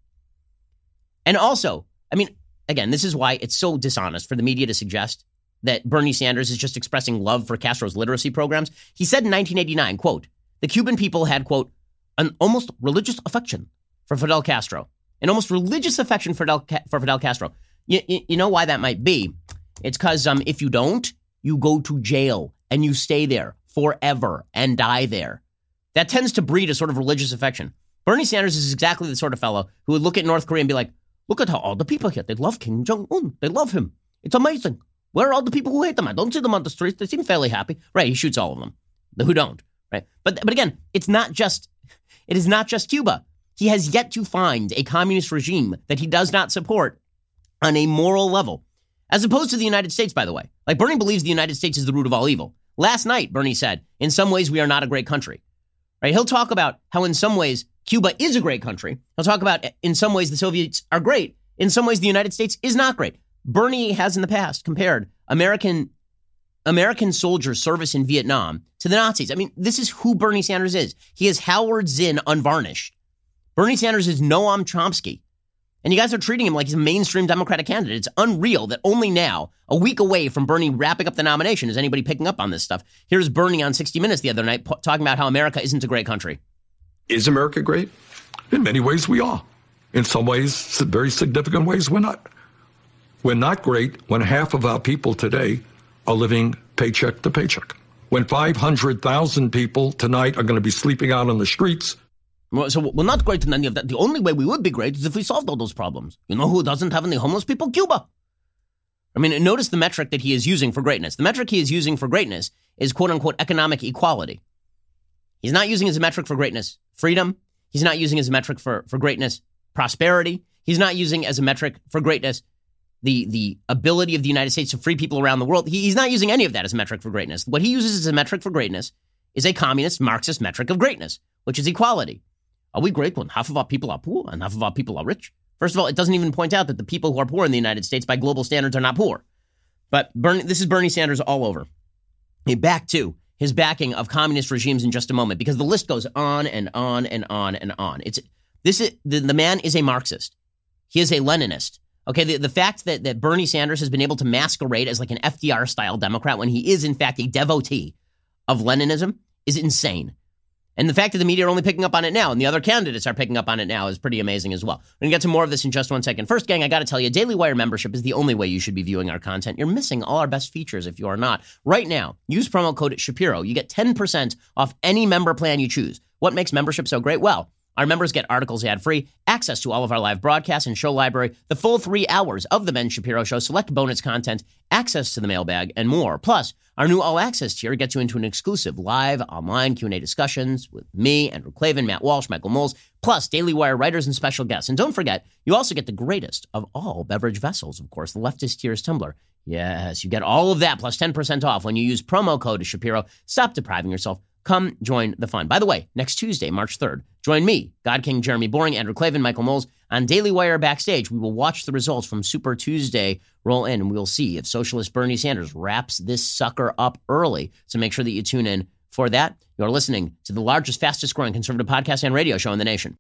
And also, I mean, again, this is why it's so dishonest for the media to suggest that Bernie Sanders is just expressing love for Castro's literacy programs. He said in 1989, quote, the Cuban people had, quote, an almost religious affection for Fidel Castro, an almost religious affection for Fidel, for Fidel Castro. You, you, know why that might be? It's because um, if you don't, you go to jail and you stay there forever and die there. That tends to breed a sort of religious affection. Bernie Sanders is exactly the sort of fellow who would look at North Korea and be like, look at how all the people here, they love Kim Jong un. They love him. It's amazing. Where are all the people who hate them? I don't see them on the streets. They seem fairly happy. Right, he shoots all of them. The who don't. Right. But but again, it's not just it is not just Cuba. He has yet to find a communist regime that he does not support on a moral level, as opposed to the United States, by the way. Like Bernie believes the United States is the root of all evil. Last night, Bernie said, in some ways, we are not a great country. Right? He'll talk about how, in some ways, Cuba is a great country. He'll talk about, eh, in some ways, the Soviets are great. In some ways, the United States is not great. Bernie has in the past compared American American soldiers' service in Vietnam to the Nazis. I mean, this is who Bernie Sanders is. He is Howard Zinn unvarnished. Bernie Sanders is Noam Chomsky. And you guys are treating him like he's a mainstream Democratic candidate. It's unreal that only now, a week away from Bernie wrapping up the nomination, is anybody picking up on this stuff. Here's Bernie on 60 Minutes the other night talking about how America isn't a great country. Is America great? In many ways, we are. In some ways, very significant ways, we're not. We're not great when half of our people today are living paycheck to paycheck. When 500,000 people tonight are going to be sleeping out on the streets so we're not great in any of that. The only way we would be great is if we solved all those problems. You know who doesn't have any homeless people? Cuba. I mean, notice the metric that he is using for greatness. The metric he is using for greatness is quote unquote economic equality. He's not using as a metric for greatness freedom. He's not using as a metric for, for greatness prosperity. He's not using as a metric for greatness the, the ability of the United States to free people around the world. He, he's not using any of that as a metric for greatness. What he uses as a metric for greatness is a communist Marxist metric of greatness, which is equality. Are we great when half of our people are poor and half of our people are rich? First of all, it doesn't even point out that the people who are poor in the United States by global standards are not poor. But Bernie, this is Bernie Sanders all over. Back to his backing of communist regimes in just a moment because the list goes on and on and on and on. It's this is the, the man is a Marxist. He is a Leninist. Okay, the, the fact that, that Bernie Sanders has been able to masquerade as like an FDR style Democrat when he is in fact a devotee of Leninism is insane. And the fact that the media are only picking up on it now and the other candidates are picking up on it now is pretty amazing as well. We're going to get to more of this in just one second. First, gang, I got to tell you, Daily Wire membership is the only way you should be viewing our content. You're missing all our best features if you are not. Right now, use promo code Shapiro. You get 10% off any member plan you choose. What makes membership so great? Well, our members get articles ad free, access to all of our live broadcasts and show library, the full three hours of The Ben Shapiro Show, select bonus content, access to the mailbag, and more. Plus, our new all access tier gets you into an exclusive live online Q&A discussions with me, Andrew Klavan, Matt Walsh, Michael Knowles, plus Daily Wire writers and special guests. And don't forget, you also get the greatest of all beverage vessels, of course, the leftist tears tumbler. Yes, you get all of that plus 10% off when you use promo code Shapiro. Stop depriving yourself Come join the fun. By the way, next Tuesday, March 3rd, join me, God King Jeremy Boring, Andrew Klavan, Michael Knowles on Daily Wire Backstage. We will watch the results from Super Tuesday roll in, and we'll see if Socialist Bernie Sanders wraps this sucker up early. So make sure that you tune in for that. You're listening to the largest, fastest growing conservative podcast and radio show in the nation.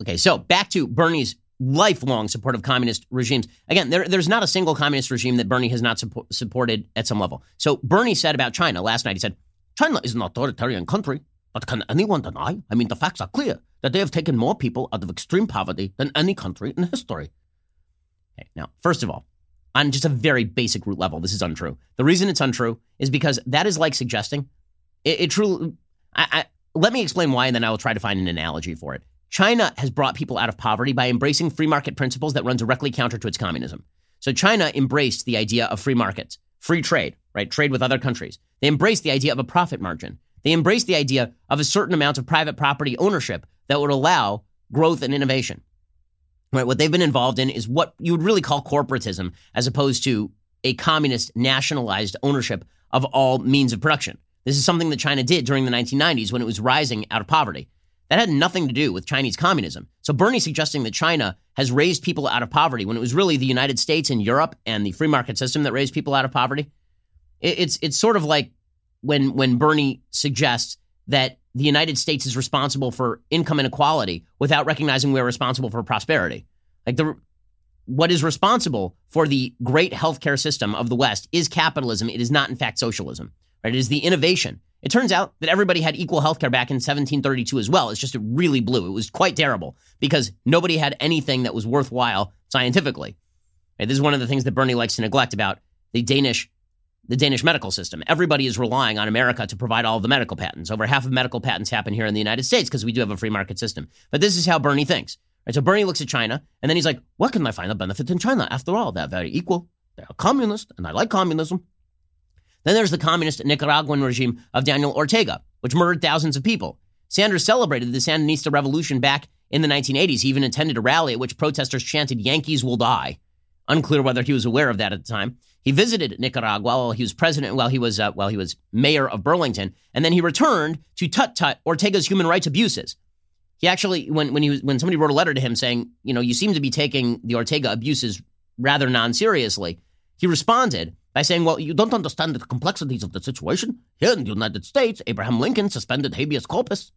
Okay, so back to Bernie's lifelong support of communist regimes. Again, there, there's not a single communist regime that Bernie has not support, supported at some level. So Bernie said about China last night, he said, China is an authoritarian country, but can anyone deny? I mean, the facts are clear that they have taken more people out of extreme poverty than any country in history. Okay, now, first of all, on just a very basic root level, this is untrue. The reason it's untrue is because that is like suggesting it, it truly. I, I, let me explain why, and then I will try to find an analogy for it. China has brought people out of poverty by embracing free market principles that run directly counter to its communism. So China embraced the idea of free markets, free trade, right? Trade with other countries. They embraced the idea of a profit margin. They embraced the idea of a certain amount of private property ownership that would allow growth and innovation. Right? What they've been involved in is what you would really call corporatism as opposed to a communist nationalized ownership of all means of production. This is something that China did during the 1990s when it was rising out of poverty. That had nothing to do with Chinese communism. So Bernie suggesting that China has raised people out of poverty when it was really the United States and Europe and the free market system that raised people out of poverty. It's it's sort of like when when Bernie suggests that the United States is responsible for income inequality without recognizing we're responsible for prosperity. Like the what is responsible for the great healthcare system of the West is capitalism. It is not, in fact, socialism. Right? It is the innovation. It turns out that everybody had equal healthcare back in 1732 as well. It's just it really blew. It was quite terrible because nobody had anything that was worthwhile scientifically. Right? This is one of the things that Bernie likes to neglect about the Danish the Danish medical system. Everybody is relying on America to provide all the medical patents. Over half of medical patents happen here in the United States because we do have a free market system. But this is how Bernie thinks. Right? So Bernie looks at China and then he's like, what can I find a benefit in China? After all, they're very equal. They're communist and I like communism. Then there's the communist Nicaraguan regime of Daniel Ortega, which murdered thousands of people. Sanders celebrated the Sandinista revolution back in the 1980s. He even attended a rally at which protesters chanted, Yankees will die. Unclear whether he was aware of that at the time. He visited Nicaragua while he was president, while he was uh, while he was mayor of Burlington, and then he returned to tut tut Ortega's human rights abuses. He actually, when when he was, when somebody wrote a letter to him saying, you know, you seem to be taking the Ortega abuses rather non seriously, he responded by saying, well, you don't understand the complexities of the situation. Here in the United States, Abraham Lincoln suspended habeas corpus.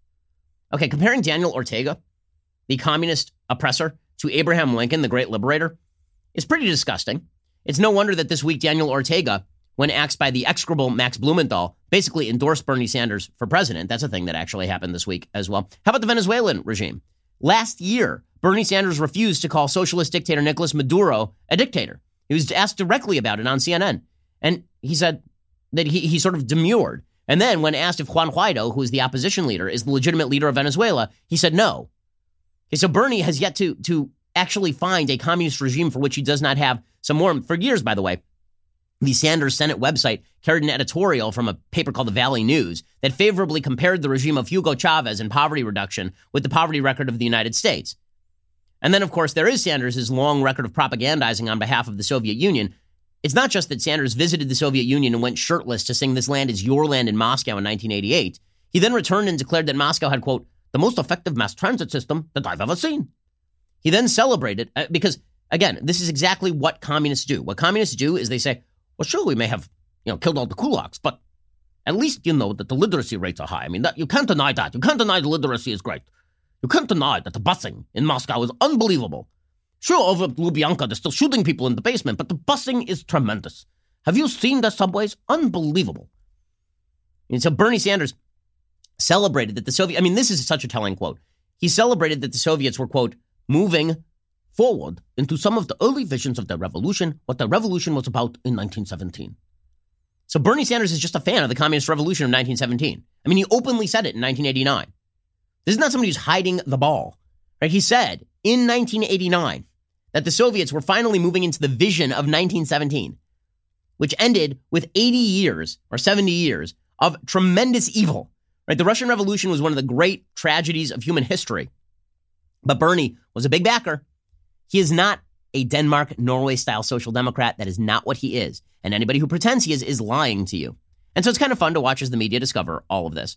Okay, comparing Daniel Ortega, the communist oppressor, to Abraham Lincoln, the great liberator, is pretty disgusting. It's no wonder that this week Daniel Ortega, when asked by the execrable Max Blumenthal, basically endorsed Bernie Sanders for president. That's a thing that actually happened this week as well. How about the Venezuelan regime? Last year, Bernie Sanders refused to call socialist dictator Nicolas Maduro a dictator. He was asked directly about it on CNN. And he said that he, he sort of demurred. And then, when asked if Juan Guaido, who is the opposition leader, is the legitimate leader of Venezuela, he said no. Okay, so Bernie has yet to, to actually find a communist regime for which he does not have some more. For years, by the way, the Sanders Senate website carried an editorial from a paper called the Valley News that favorably compared the regime of Hugo Chavez and poverty reduction with the poverty record of the United States. And then, of course, there is Sanders' long record of propagandizing on behalf of the Soviet Union. It's not just that Sanders visited the Soviet Union and went shirtless to sing This Land is Your Land in Moscow in 1988. He then returned and declared that Moscow had, quote, the most effective mass transit system that I've ever seen. He then celebrated uh, because, again, this is exactly what communists do. What communists do is they say, well, sure, we may have you know killed all the kulaks, but at least you know that the literacy rates are high. I mean, that, you can't deny that. You can't deny the literacy is great. You can't deny that the busing in Moscow is unbelievable. Sure, over at Lubyanka, they're still shooting people in the basement, but the busing is tremendous. Have you seen the subways? Unbelievable. And so Bernie Sanders celebrated that the Soviet, I mean, this is such a telling quote. He celebrated that the Soviets were, quote, moving forward into some of the early visions of the revolution, what the revolution was about in 1917. So Bernie Sanders is just a fan of the communist revolution of 1917. I mean, he openly said it in 1989. This is not somebody who's hiding the ball. Right? He said in 1989 that the Soviets were finally moving into the vision of 1917, which ended with 80 years or 70 years of tremendous evil. Right? The Russian Revolution was one of the great tragedies of human history. But Bernie was a big backer. He is not a Denmark, Norway style social democrat. That is not what he is. And anybody who pretends he is is lying to you. And so it's kind of fun to watch as the media discover all of this.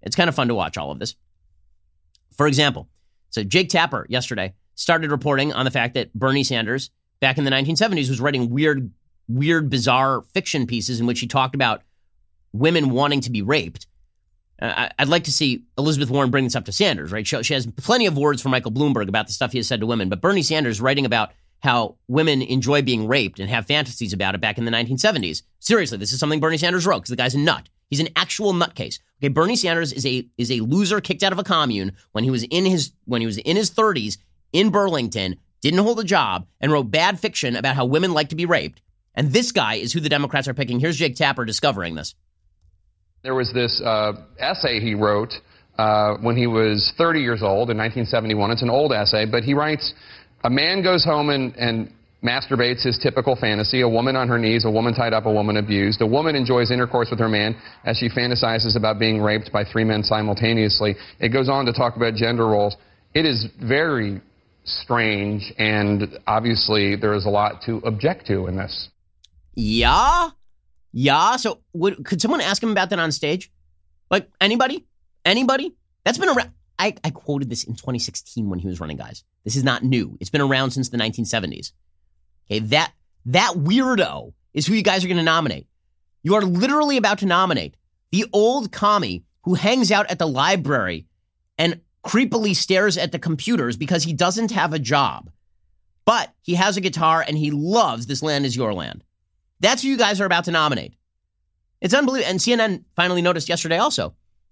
It's kind of fun to watch all of this. For example, so Jake Tapper yesterday started reporting on the fact that Bernie Sanders back in the 1970s was writing weird, weird, bizarre fiction pieces in which he talked about women wanting to be raped uh, I'd like to see Elizabeth Warren bring this up to Sanders, right? She, she has plenty of words for Michael Bloomberg about the stuff he has said to women, but Bernie Sanders writing about how women enjoy being raped and have fantasies about it back in the 1970s. Seriously, this is something Bernie Sanders wrote because the guy's a nut. He's an actual nutcase. Okay, Bernie Sanders is a is a loser kicked out of a commune when he was in his when he was in his 30s in Burlington, didn't hold a job, and wrote bad fiction about how women like to be raped. And this guy is who the Democrats are picking. Here's Jake Tapper discovering this. There was this uh, essay he wrote uh, when he was 30 years old in 1971. It's an old essay, but he writes, a man goes home and, and masturbates his typical fantasy, a woman on her knees, a woman tied up, a woman abused. A woman enjoys intercourse with her man as she fantasizes about being raped by three men simultaneously. It goes on to talk about gender roles. It is very strange, and obviously there is a lot to object to in this. Yeah? Yeah. So would, could someone ask him about that on stage? Like anybody? Anybody? That's been around. I, I quoted this in 2016 when he was running, guys. This is not new. It's been around since the 1970s. Okay, that that weirdo is who you guys are going to nominate. You are literally about to nominate the old commie who hangs out at the library and creepily stares at the computers because he doesn't have a job. But he has a guitar and he loves This Land Is Your Land. That's who you guys are about to nominate. It's unbelievable. And CNN finally noticed yesterday also.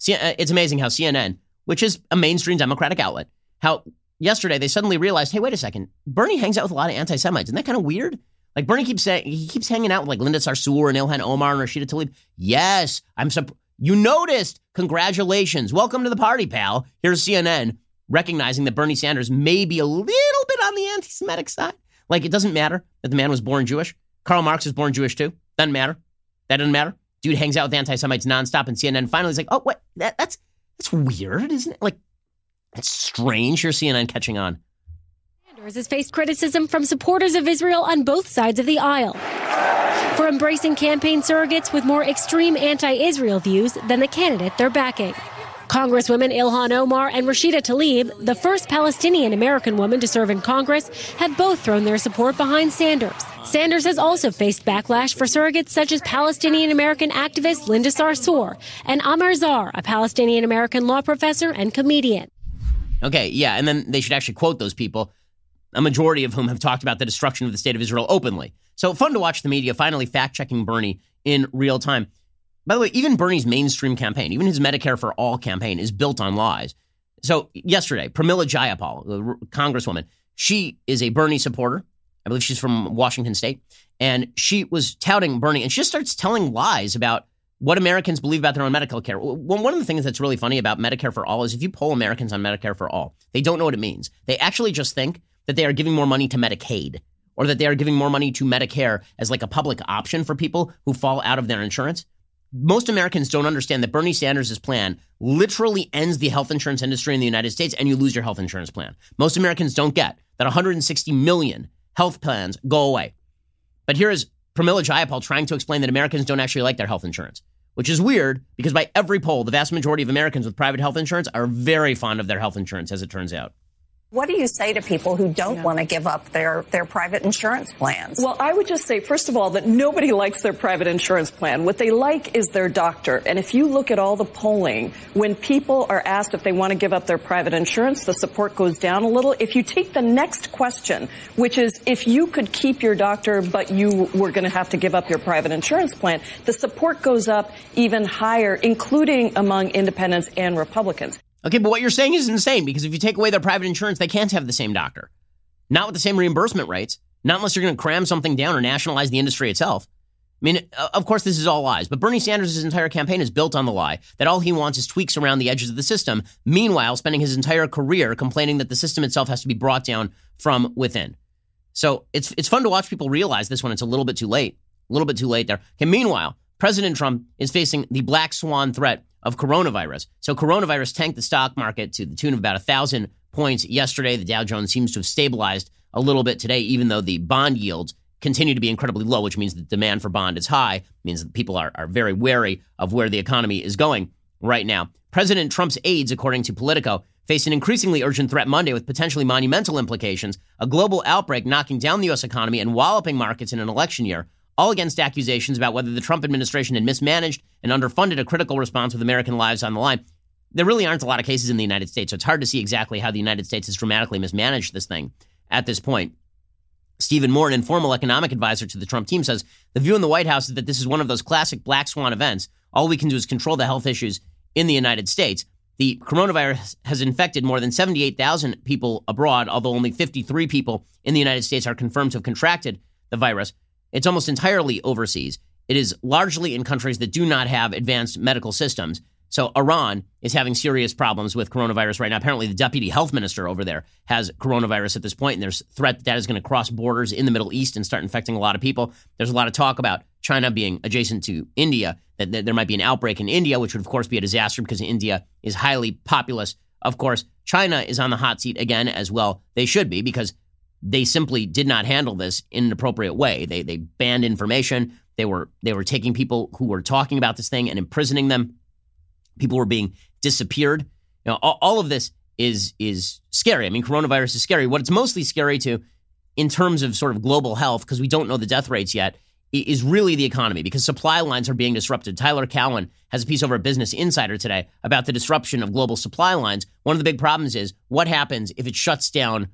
Uh, it's amazing how CNN, which is a mainstream Democratic outlet, how yesterday they suddenly realized, hey, wait a second, Bernie hangs out with a lot of anti-Semites. Isn't that kind of weird? Like Bernie keeps saying he keeps hanging out with like Linda Sarsour and Ilhan Omar and Rashida Tlaib. Yes, I'm surprised. You noticed. Congratulations. Welcome to the party, pal. Here's CNN recognizing that Bernie Sanders may be a little bit on the anti Semitic side. Like, it doesn't matter that the man was born Jewish. Karl Marx was born Jewish too. Doesn't matter. That doesn't matter. Dude hangs out with anti Semites nonstop, and CNN finally is like, oh, what? That, that's, that's weird, isn't it? Like, that's strange. Here's CNN catching on. Sanders has faced criticism from supporters of Israel on both sides of the aisle for embracing campaign surrogates with more extreme anti Israel views than the candidate they're backing. Congresswomen Ilhan Omar and Rashida Tlaib, the first Palestinian American woman to serve in Congress, have both thrown their support behind Sanders. Sanders has also faced backlash for surrogates such as Palestinian American activist Linda Sarsour and Amer Zahr, a Palestinian American law professor and comedian. Okay, yeah, and then they should actually quote those people, a majority of whom have talked about the destruction of the state of Israel openly. So fun to watch the media finally fact checking Bernie in real time. By the way, even Bernie's mainstream campaign, even his Medicare for All campaign, is built on lies. So yesterday, Pramila Jayapal, the congresswoman, she is a Bernie supporter. I believe she's from Washington State, and she was touting Bernie, and she just starts telling lies about what Americans believe about their own medical care. One of the things that's really funny about Medicare for All is if you poll Americans on Medicare for All, they don't know what it means. They actually just think that they are giving more money to Medicaid or that they are giving more money to Medicare as like a public option for people who fall out of their insurance. Most Americans don't understand that Bernie Sanders' plan literally ends the health insurance industry in the United States and you lose your health insurance plan. Most Americans don't get that 160 million health plans go away. But here is Pramila Jayapal trying to explain that Americans don't actually like their health insurance, which is weird because by every poll, the vast majority of Americans with private health insurance are very fond of their health insurance, as it turns out. What do you say to people who don't yeah. want to give up their, their private insurance plans? Well, I would just say, first of all, that nobody [laughs] likes their private insurance plan. What they like is their doctor. And if you look at all the polling, when people are asked if they want to give up their private insurance, the support goes down a little. If you take the next question, which is if you could keep your doctor, but you were going to have to give up your private insurance plan, the support goes up even higher, including among independents and Republicans. Okay, but what you're saying is insane because if you take away their private insurance, they can't have the same doctor. Not with the same reimbursement rates. Not unless you're going to cram something down or nationalize the industry itself. I mean, of course, this is all lies, but Bernie Sanders' entire campaign is built on the lie that all he wants is tweaks around the edges of the system, meanwhile, spending his entire career complaining that the system itself has to be brought down from within. So it's, it's fun to watch people realize this when it's a little bit too late. A little bit too late there. Okay, meanwhile, President Trump is facing the black swan threat of coronavirus. So coronavirus tanked the stock market to the tune of about a thousand points yesterday. The Dow Jones seems to have stabilized a little bit today, even though the bond yields continue to be incredibly low, which means the demand for bond is high, means that people are, are very wary of where the economy is going right now. President Trump's aides, according to Politico, face an increasingly urgent threat Monday with potentially monumental implications, a global outbreak knocking down the U.S. economy and walloping markets in an election year all against accusations about whether the Trump administration had mismanaged and underfunded a critical response with American lives on the line. There really aren't a lot of cases in the United States, so it's hard to see exactly how the United States has dramatically mismanaged this thing at this point. Stephen Moore, an informal economic advisor to the Trump team, says the view in the White House is that this is one of those classic black swan events. All we can do is control the health issues in the United States. The coronavirus has infected more than 78,000 people abroad, although only 53 people in the United States are confirmed to have contracted the virus. It's almost entirely overseas. It is largely in countries that do not have advanced medical systems. So Iran is having serious problems with coronavirus right now. Apparently, the deputy health minister over there has coronavirus at this point, and there's threat that that is going to cross borders in the Middle East and start infecting a lot of people. There's a lot of talk about China being adjacent to India, that, that there might be an outbreak in India, which would of course be a disaster because India is highly populous. Of course, China is on the hot seat again as well. They should be because they simply did not handle this in an appropriate way. They they banned information. They were they were taking people who were talking about this thing and imprisoning them. People were being disappeared. Know, all, all of this is is scary. I mean, coronavirus is scary. What it's mostly scary to, in terms of sort of global health, because we don't know the death rates yet, is really the economy because supply lines are being disrupted. Tyler Cowen has a piece over Business Insider today about the disruption of global supply lines. One of the big problems is what happens if it shuts down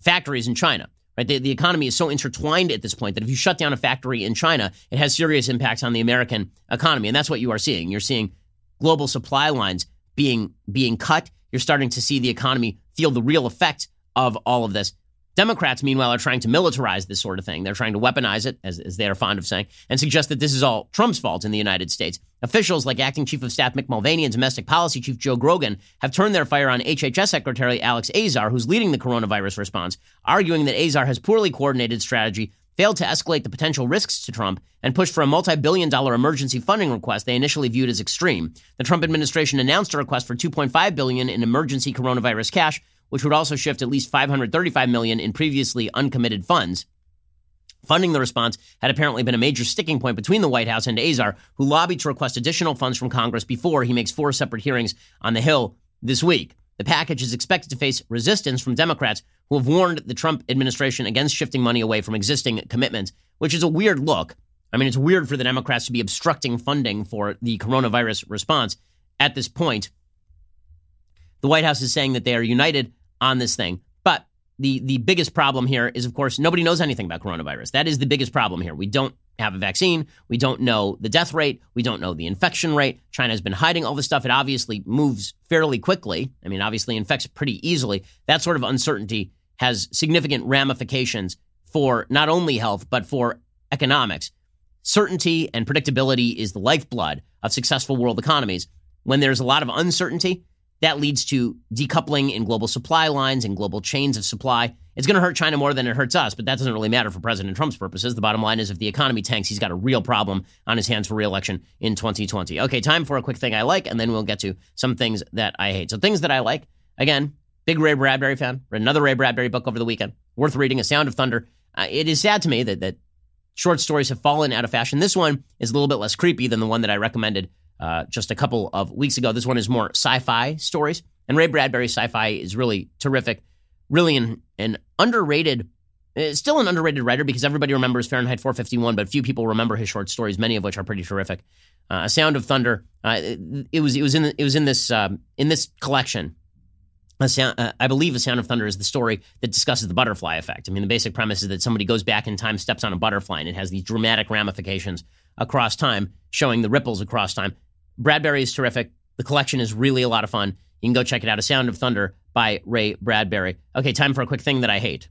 factories in China. Right, the, the economy is so intertwined at this point that if you shut down a factory in China, it has serious impacts on the American economy, and that's what you are seeing. You're seeing global supply lines being being cut. You're starting to see the economy feel the real effect of all of this. Democrats, meanwhile, are trying to militarize this sort of thing. They're trying to weaponize it, as, as they are fond of saying, and suggest that this is all Trump's fault in the United States. Officials like Acting Chief of Staff Mick Mulvaney and Domestic Policy Chief Joe Grogan have turned their fire on HHS Secretary Alex Azar, who's leading the coronavirus response, arguing that Azar has poorly coordinated strategy, failed to escalate the potential risks to Trump, and pushed for a multi billion dollar emergency funding request they initially viewed as extreme. The Trump administration announced a request for 2.5 billion in emergency coronavirus cash which would also shift at least 535 million in previously uncommitted funds. Funding the response had apparently been a major sticking point between the White House and Azar, who lobbied to request additional funds from Congress before he makes four separate hearings on the Hill this week. The package is expected to face resistance from Democrats who have warned the Trump administration against shifting money away from existing commitments, which is a weird look. I mean, it's weird for the Democrats to be obstructing funding for the coronavirus response at this point. The White House is saying that they are united on this thing. But the the biggest problem here is, of course, nobody knows anything about coronavirus. That is the biggest problem here. We don't have a vaccine. We don't know the death rate. We don't know the infection rate. China has been hiding all this stuff. It obviously moves fairly quickly. I mean, obviously infects pretty easily. That sort of uncertainty has significant ramifications for not only health, but for economics. Certainty and predictability is the lifeblood of successful world economies. When there's a lot of uncertainty, that leads to decoupling in global supply lines and global chains of supply. It's going to hurt China more than it hurts us, but that doesn't really matter for President Trump's purposes. The bottom line is if the economy tanks, he's got a real problem on his hands for reelection in 2020. Okay, time for a quick thing I like, and then we'll get to some things that I hate. So, things that I like, again, big Ray Bradbury fan. Read another Ray Bradbury book over the weekend. Worth reading, A Sound of Thunder. Uh, it is sad to me that, that short stories have fallen out of fashion. This one is a little bit less creepy than the one that I recommended uh, just a couple of weeks ago. This one is more sci fi stories. And Ray Bradbury's sci fi is really terrific, really an, an underrated, uh, still an underrated writer because everybody remembers Fahrenheit 451, but few people remember his short stories, many of which are pretty terrific. Uh, a Sound of Thunder. Uh, it, it, was it was in it was in this um, in this collection. Sound, uh, I believe A Sound of Thunder is the story that discusses the butterfly effect. I mean, the basic premise is that somebody goes back in time, steps on a butterfly, and it has these dramatic ramifications across time, showing the ripples across time. Bradbury is terrific. The collection is really a lot of fun. You can go check it out. A Sound of Thunder by Ray Bradbury. Okay, time for a quick thing that I hate.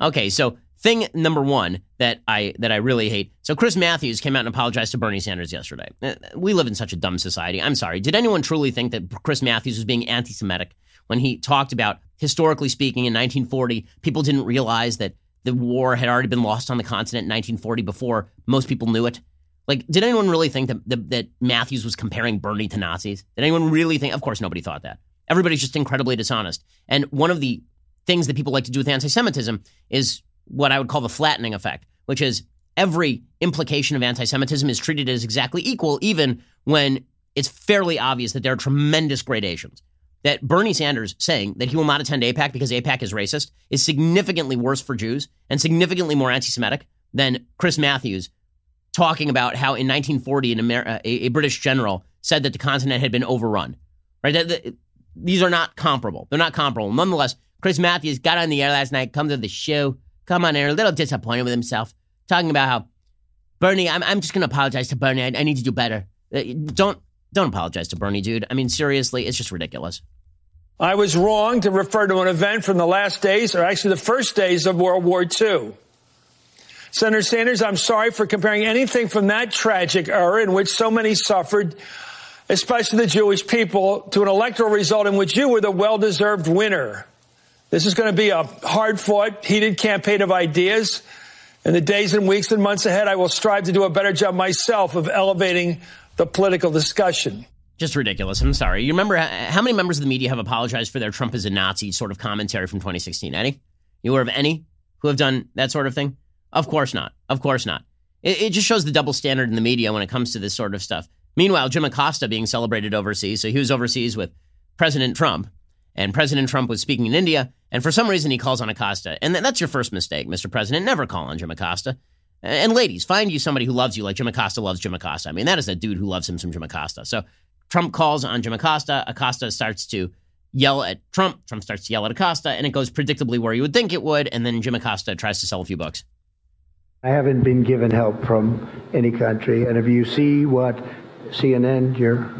Okay, so thing number one that I that I really hate. So Chris Matthews came out and apologized to Bernie Sanders yesterday. Uh, we live in such a dumb society. I'm sorry. Did anyone truly think that Chris Matthews was being anti-Semitic when he talked about historically speaking in 1940 people didn't realize that the war had already been lost on the continent in 1940 before most people knew it? Like, did anyone really think that, that, that Matthews was comparing Bernie to Nazis? Did anyone really think? Of course, nobody thought that. Everybody's just incredibly dishonest. And one of the things that people like to do with anti Semitism is what I would call the flattening effect, which is every implication of anti Semitism is treated as exactly equal, even when it's fairly obvious that there are tremendous gradations. That Bernie Sanders saying that he will not attend AIPAC because AIPAC is racist is significantly worse for Jews and significantly more anti Semitic than Chris Matthews talking about how in 1940 an Amer- a, a, British general said that the continent had been overrun. Right? That, that, these are not comparable. They're not comparable. Nonetheless, Chris Matthews got on the air last night, come to the show, come on air, a little disappointed with himself, talking about how Bernie, I'm, I'm just going to apologize to Bernie. I, I, need to do better. Uh, don't don't apologize to Bernie, dude. I mean, seriously, it's just ridiculous. I was wrong to refer to an event from the last days, or actually the first days of World War II. Senator Sanders, I'm sorry for comparing anything from that tragic era in which so many suffered, especially the Jewish people, to an electoral result in which you were the well-deserved winner. This is going to be a hard-fought, heated campaign of ideas. In the days and weeks and months ahead, I will strive to do a better job myself of elevating the political discussion. Just ridiculous. I'm sorry. You remember how many members of the media have apologized for their Trump is a Nazi sort of commentary from 2016? Any? You aware of any who have done that sort of thing? Of course not. Of course not. It, it just shows the double standard in the media when it comes to this sort of stuff. Meanwhile, Jim Acosta being celebrated overseas. So he was overseas with President Trump, and President Trump was speaking in India, and for some reason he calls on Acosta. And that's your first mistake, Mr. President. Never call on Jim Acosta. And ladies, find you somebody who loves you like Jim Acosta loves Jim Acosta. I mean, that is a dude who loves him some Jim Acosta. So Trump calls on Jim Acosta. Acosta starts to yell at Trump. Trump starts to yell at Acosta, and it goes predictably where you would think it would. And then Jim Acosta tries to sell a few books. I haven't been given help from any country. And if you see what CNN, your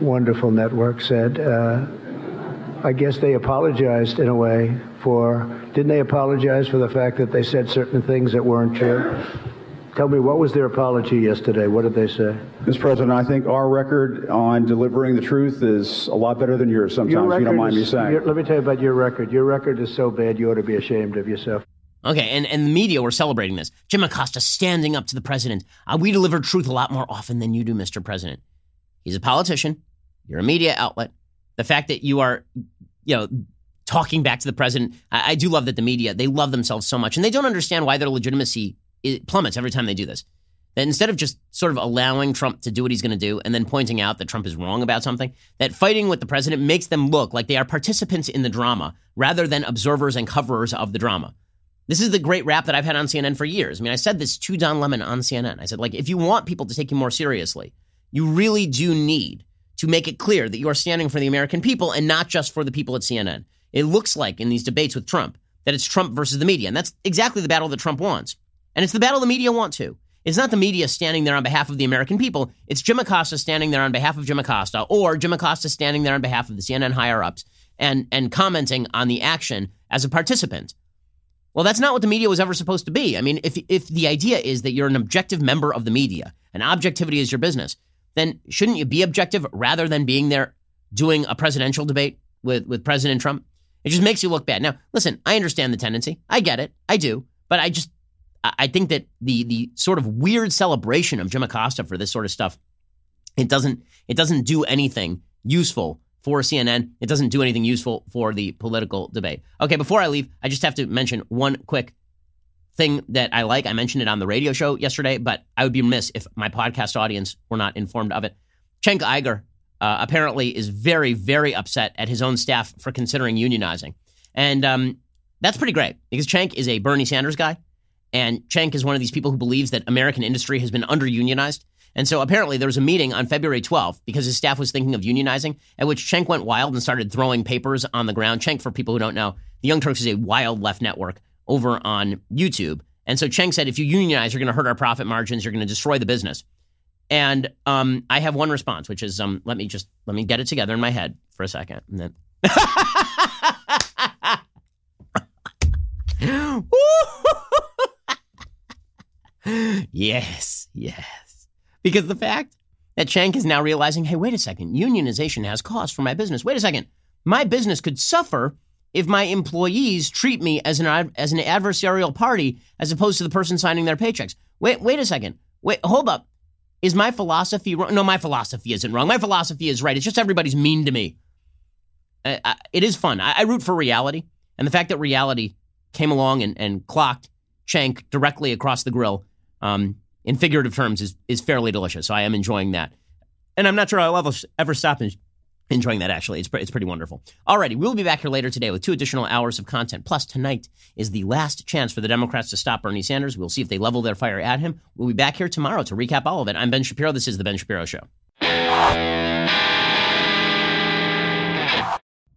wonderful network, said, uh, I guess they apologized in a way for, didn't they apologize for the fact that they said certain things that weren't true? Tell me, what was their apology yesterday? What did they say? Mr. President, I think our record on delivering the truth is a lot better than yours sometimes, your you don't mind is, me saying. Let me tell you about your record. Your record is so bad you ought to be ashamed of yourself. Okay, and, and the media were celebrating this. Jim Acosta standing up to the president. Uh, we deliver truth a lot more often than you do, Mr. President. He's a politician. You're a media outlet. The fact that you are, you know, talking back to the president, I, I do love that the media, they love themselves so much, and they don't understand why their legitimacy plummets every time they do this. That instead of just sort of allowing Trump to do what he's going to do and then pointing out that Trump is wrong about something, that fighting with the president makes them look like they are participants in the drama rather than observers and coverers of the drama. This is the great rap that I've had on CNN for years. I mean, I said this to Don Lemon on CNN. I said, like, if you want people to take you more seriously, you really do need to make it clear that you are standing for the American people and not just for the people at CNN. It looks like in these debates with Trump that it's Trump versus the media. And that's exactly the battle that Trump wants. And it's the battle the media want to. It's not the media standing there on behalf of the American people. It's Jim Acosta standing there on behalf of Jim Acosta or Jim Acosta standing there on behalf of the CNN higher ups and, and commenting on the action as a participant. Well, that's not what the media was ever supposed to be. I mean, if, if the idea is that you're an objective member of the media and objectivity is your business, then shouldn't you be objective rather than being there doing a presidential debate with, with President Trump? It just makes you look bad. Now, listen, I understand the tendency. I get it. I do. But I just, I think that the the sort of weird celebration of Jim Acosta for this sort of stuff, it doesn't it doesn't do anything useful for CNN. It doesn't do anything useful for the political debate. Okay, before I leave, I just have to mention one quick thing that I like. I mentioned it on the radio show yesterday, but I would be remiss if my podcast audience were not informed of it. Cenk Uygur uh, apparently is very, very upset at his own staff for considering unionizing. And um, that's pretty great because Cenk is a Bernie Sanders guy. And Cenk is one of these people who believes that American industry has been under unionized. And so apparently there was a meeting on February 12th because his staff was thinking of unionizing, at which Cenk went wild and started throwing papers on the ground. Cenk, for people who don't know, the Young Turks is a wild left network over on YouTube. And so Cenk said, if you unionize, you're going to hurt our profit margins, you're going to destroy the business. And um, I have one response, which is, um, let me just let me get it together in my head for a second, and then. [laughs] [laughs] [gasps] yes, yes. Because the fact that Cenk is now realizing, hey, wait a second, unionization has cost for my business. Wait a second, my business could suffer if my employees treat me as an as an adversarial party as opposed to the person signing their paychecks. Wait, wait a second. Wait, hold up. Is my philosophy wrong? No, my philosophy isn't wrong. My philosophy is right. It's just everybody's mean to me. I, I, it is fun. I, I root for reality, and the fact that reality came along and, and clocked Cenk directly across the grill um, in figurative terms is, is fairly delicious. So I am enjoying that. And I'm not sure I'll ever, ever stop enjoying that, actually. It's, it's pretty wonderful. Alrighty, we'll be back here later today with two additional hours of content. Plus, tonight is the last chance for the Democrats to stop Bernie Sanders. We'll see if they level their fire at him. We'll be back here tomorrow to recap all of it. I'm Ben Shapiro. This is The Ben Shapiro Show.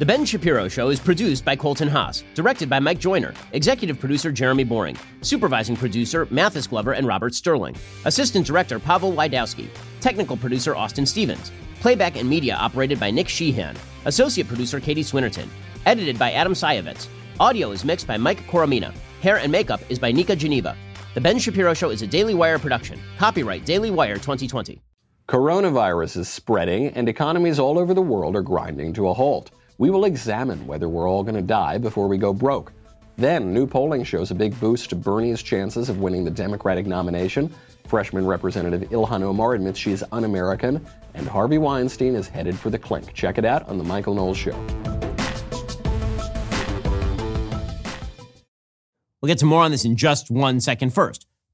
The Ben Shapiro Show is produced by Colton Haas, directed by Mike Joyner, executive producer Jeremy Boring, supervising producer Mathis Glover and Robert Sterling, assistant director Pavel Wydowski, technical producer Austin Stevens, playback and media operated by Nick Sheehan, associate producer Katie Swinnerton, edited by Adam Sayevitz. Audio is mixed by Mike Coromina. Hair and makeup is by Nika Geneva. The Ben Shapiro Show is a Daily Wire production. Copyright Daily Wire 2020. Coronavirus is spreading, and economies all over the world are grinding to a halt we will examine whether we're all going to die before we go broke. Then, new polling shows a big boost to Bernie's chances of winning the Democratic nomination. Freshman Representative Ilhan Omar admits she's un American, and Harvey Weinstein is headed for the clink. Check it out on The Michael Knowles Show. We'll get to more on this in just one second. First,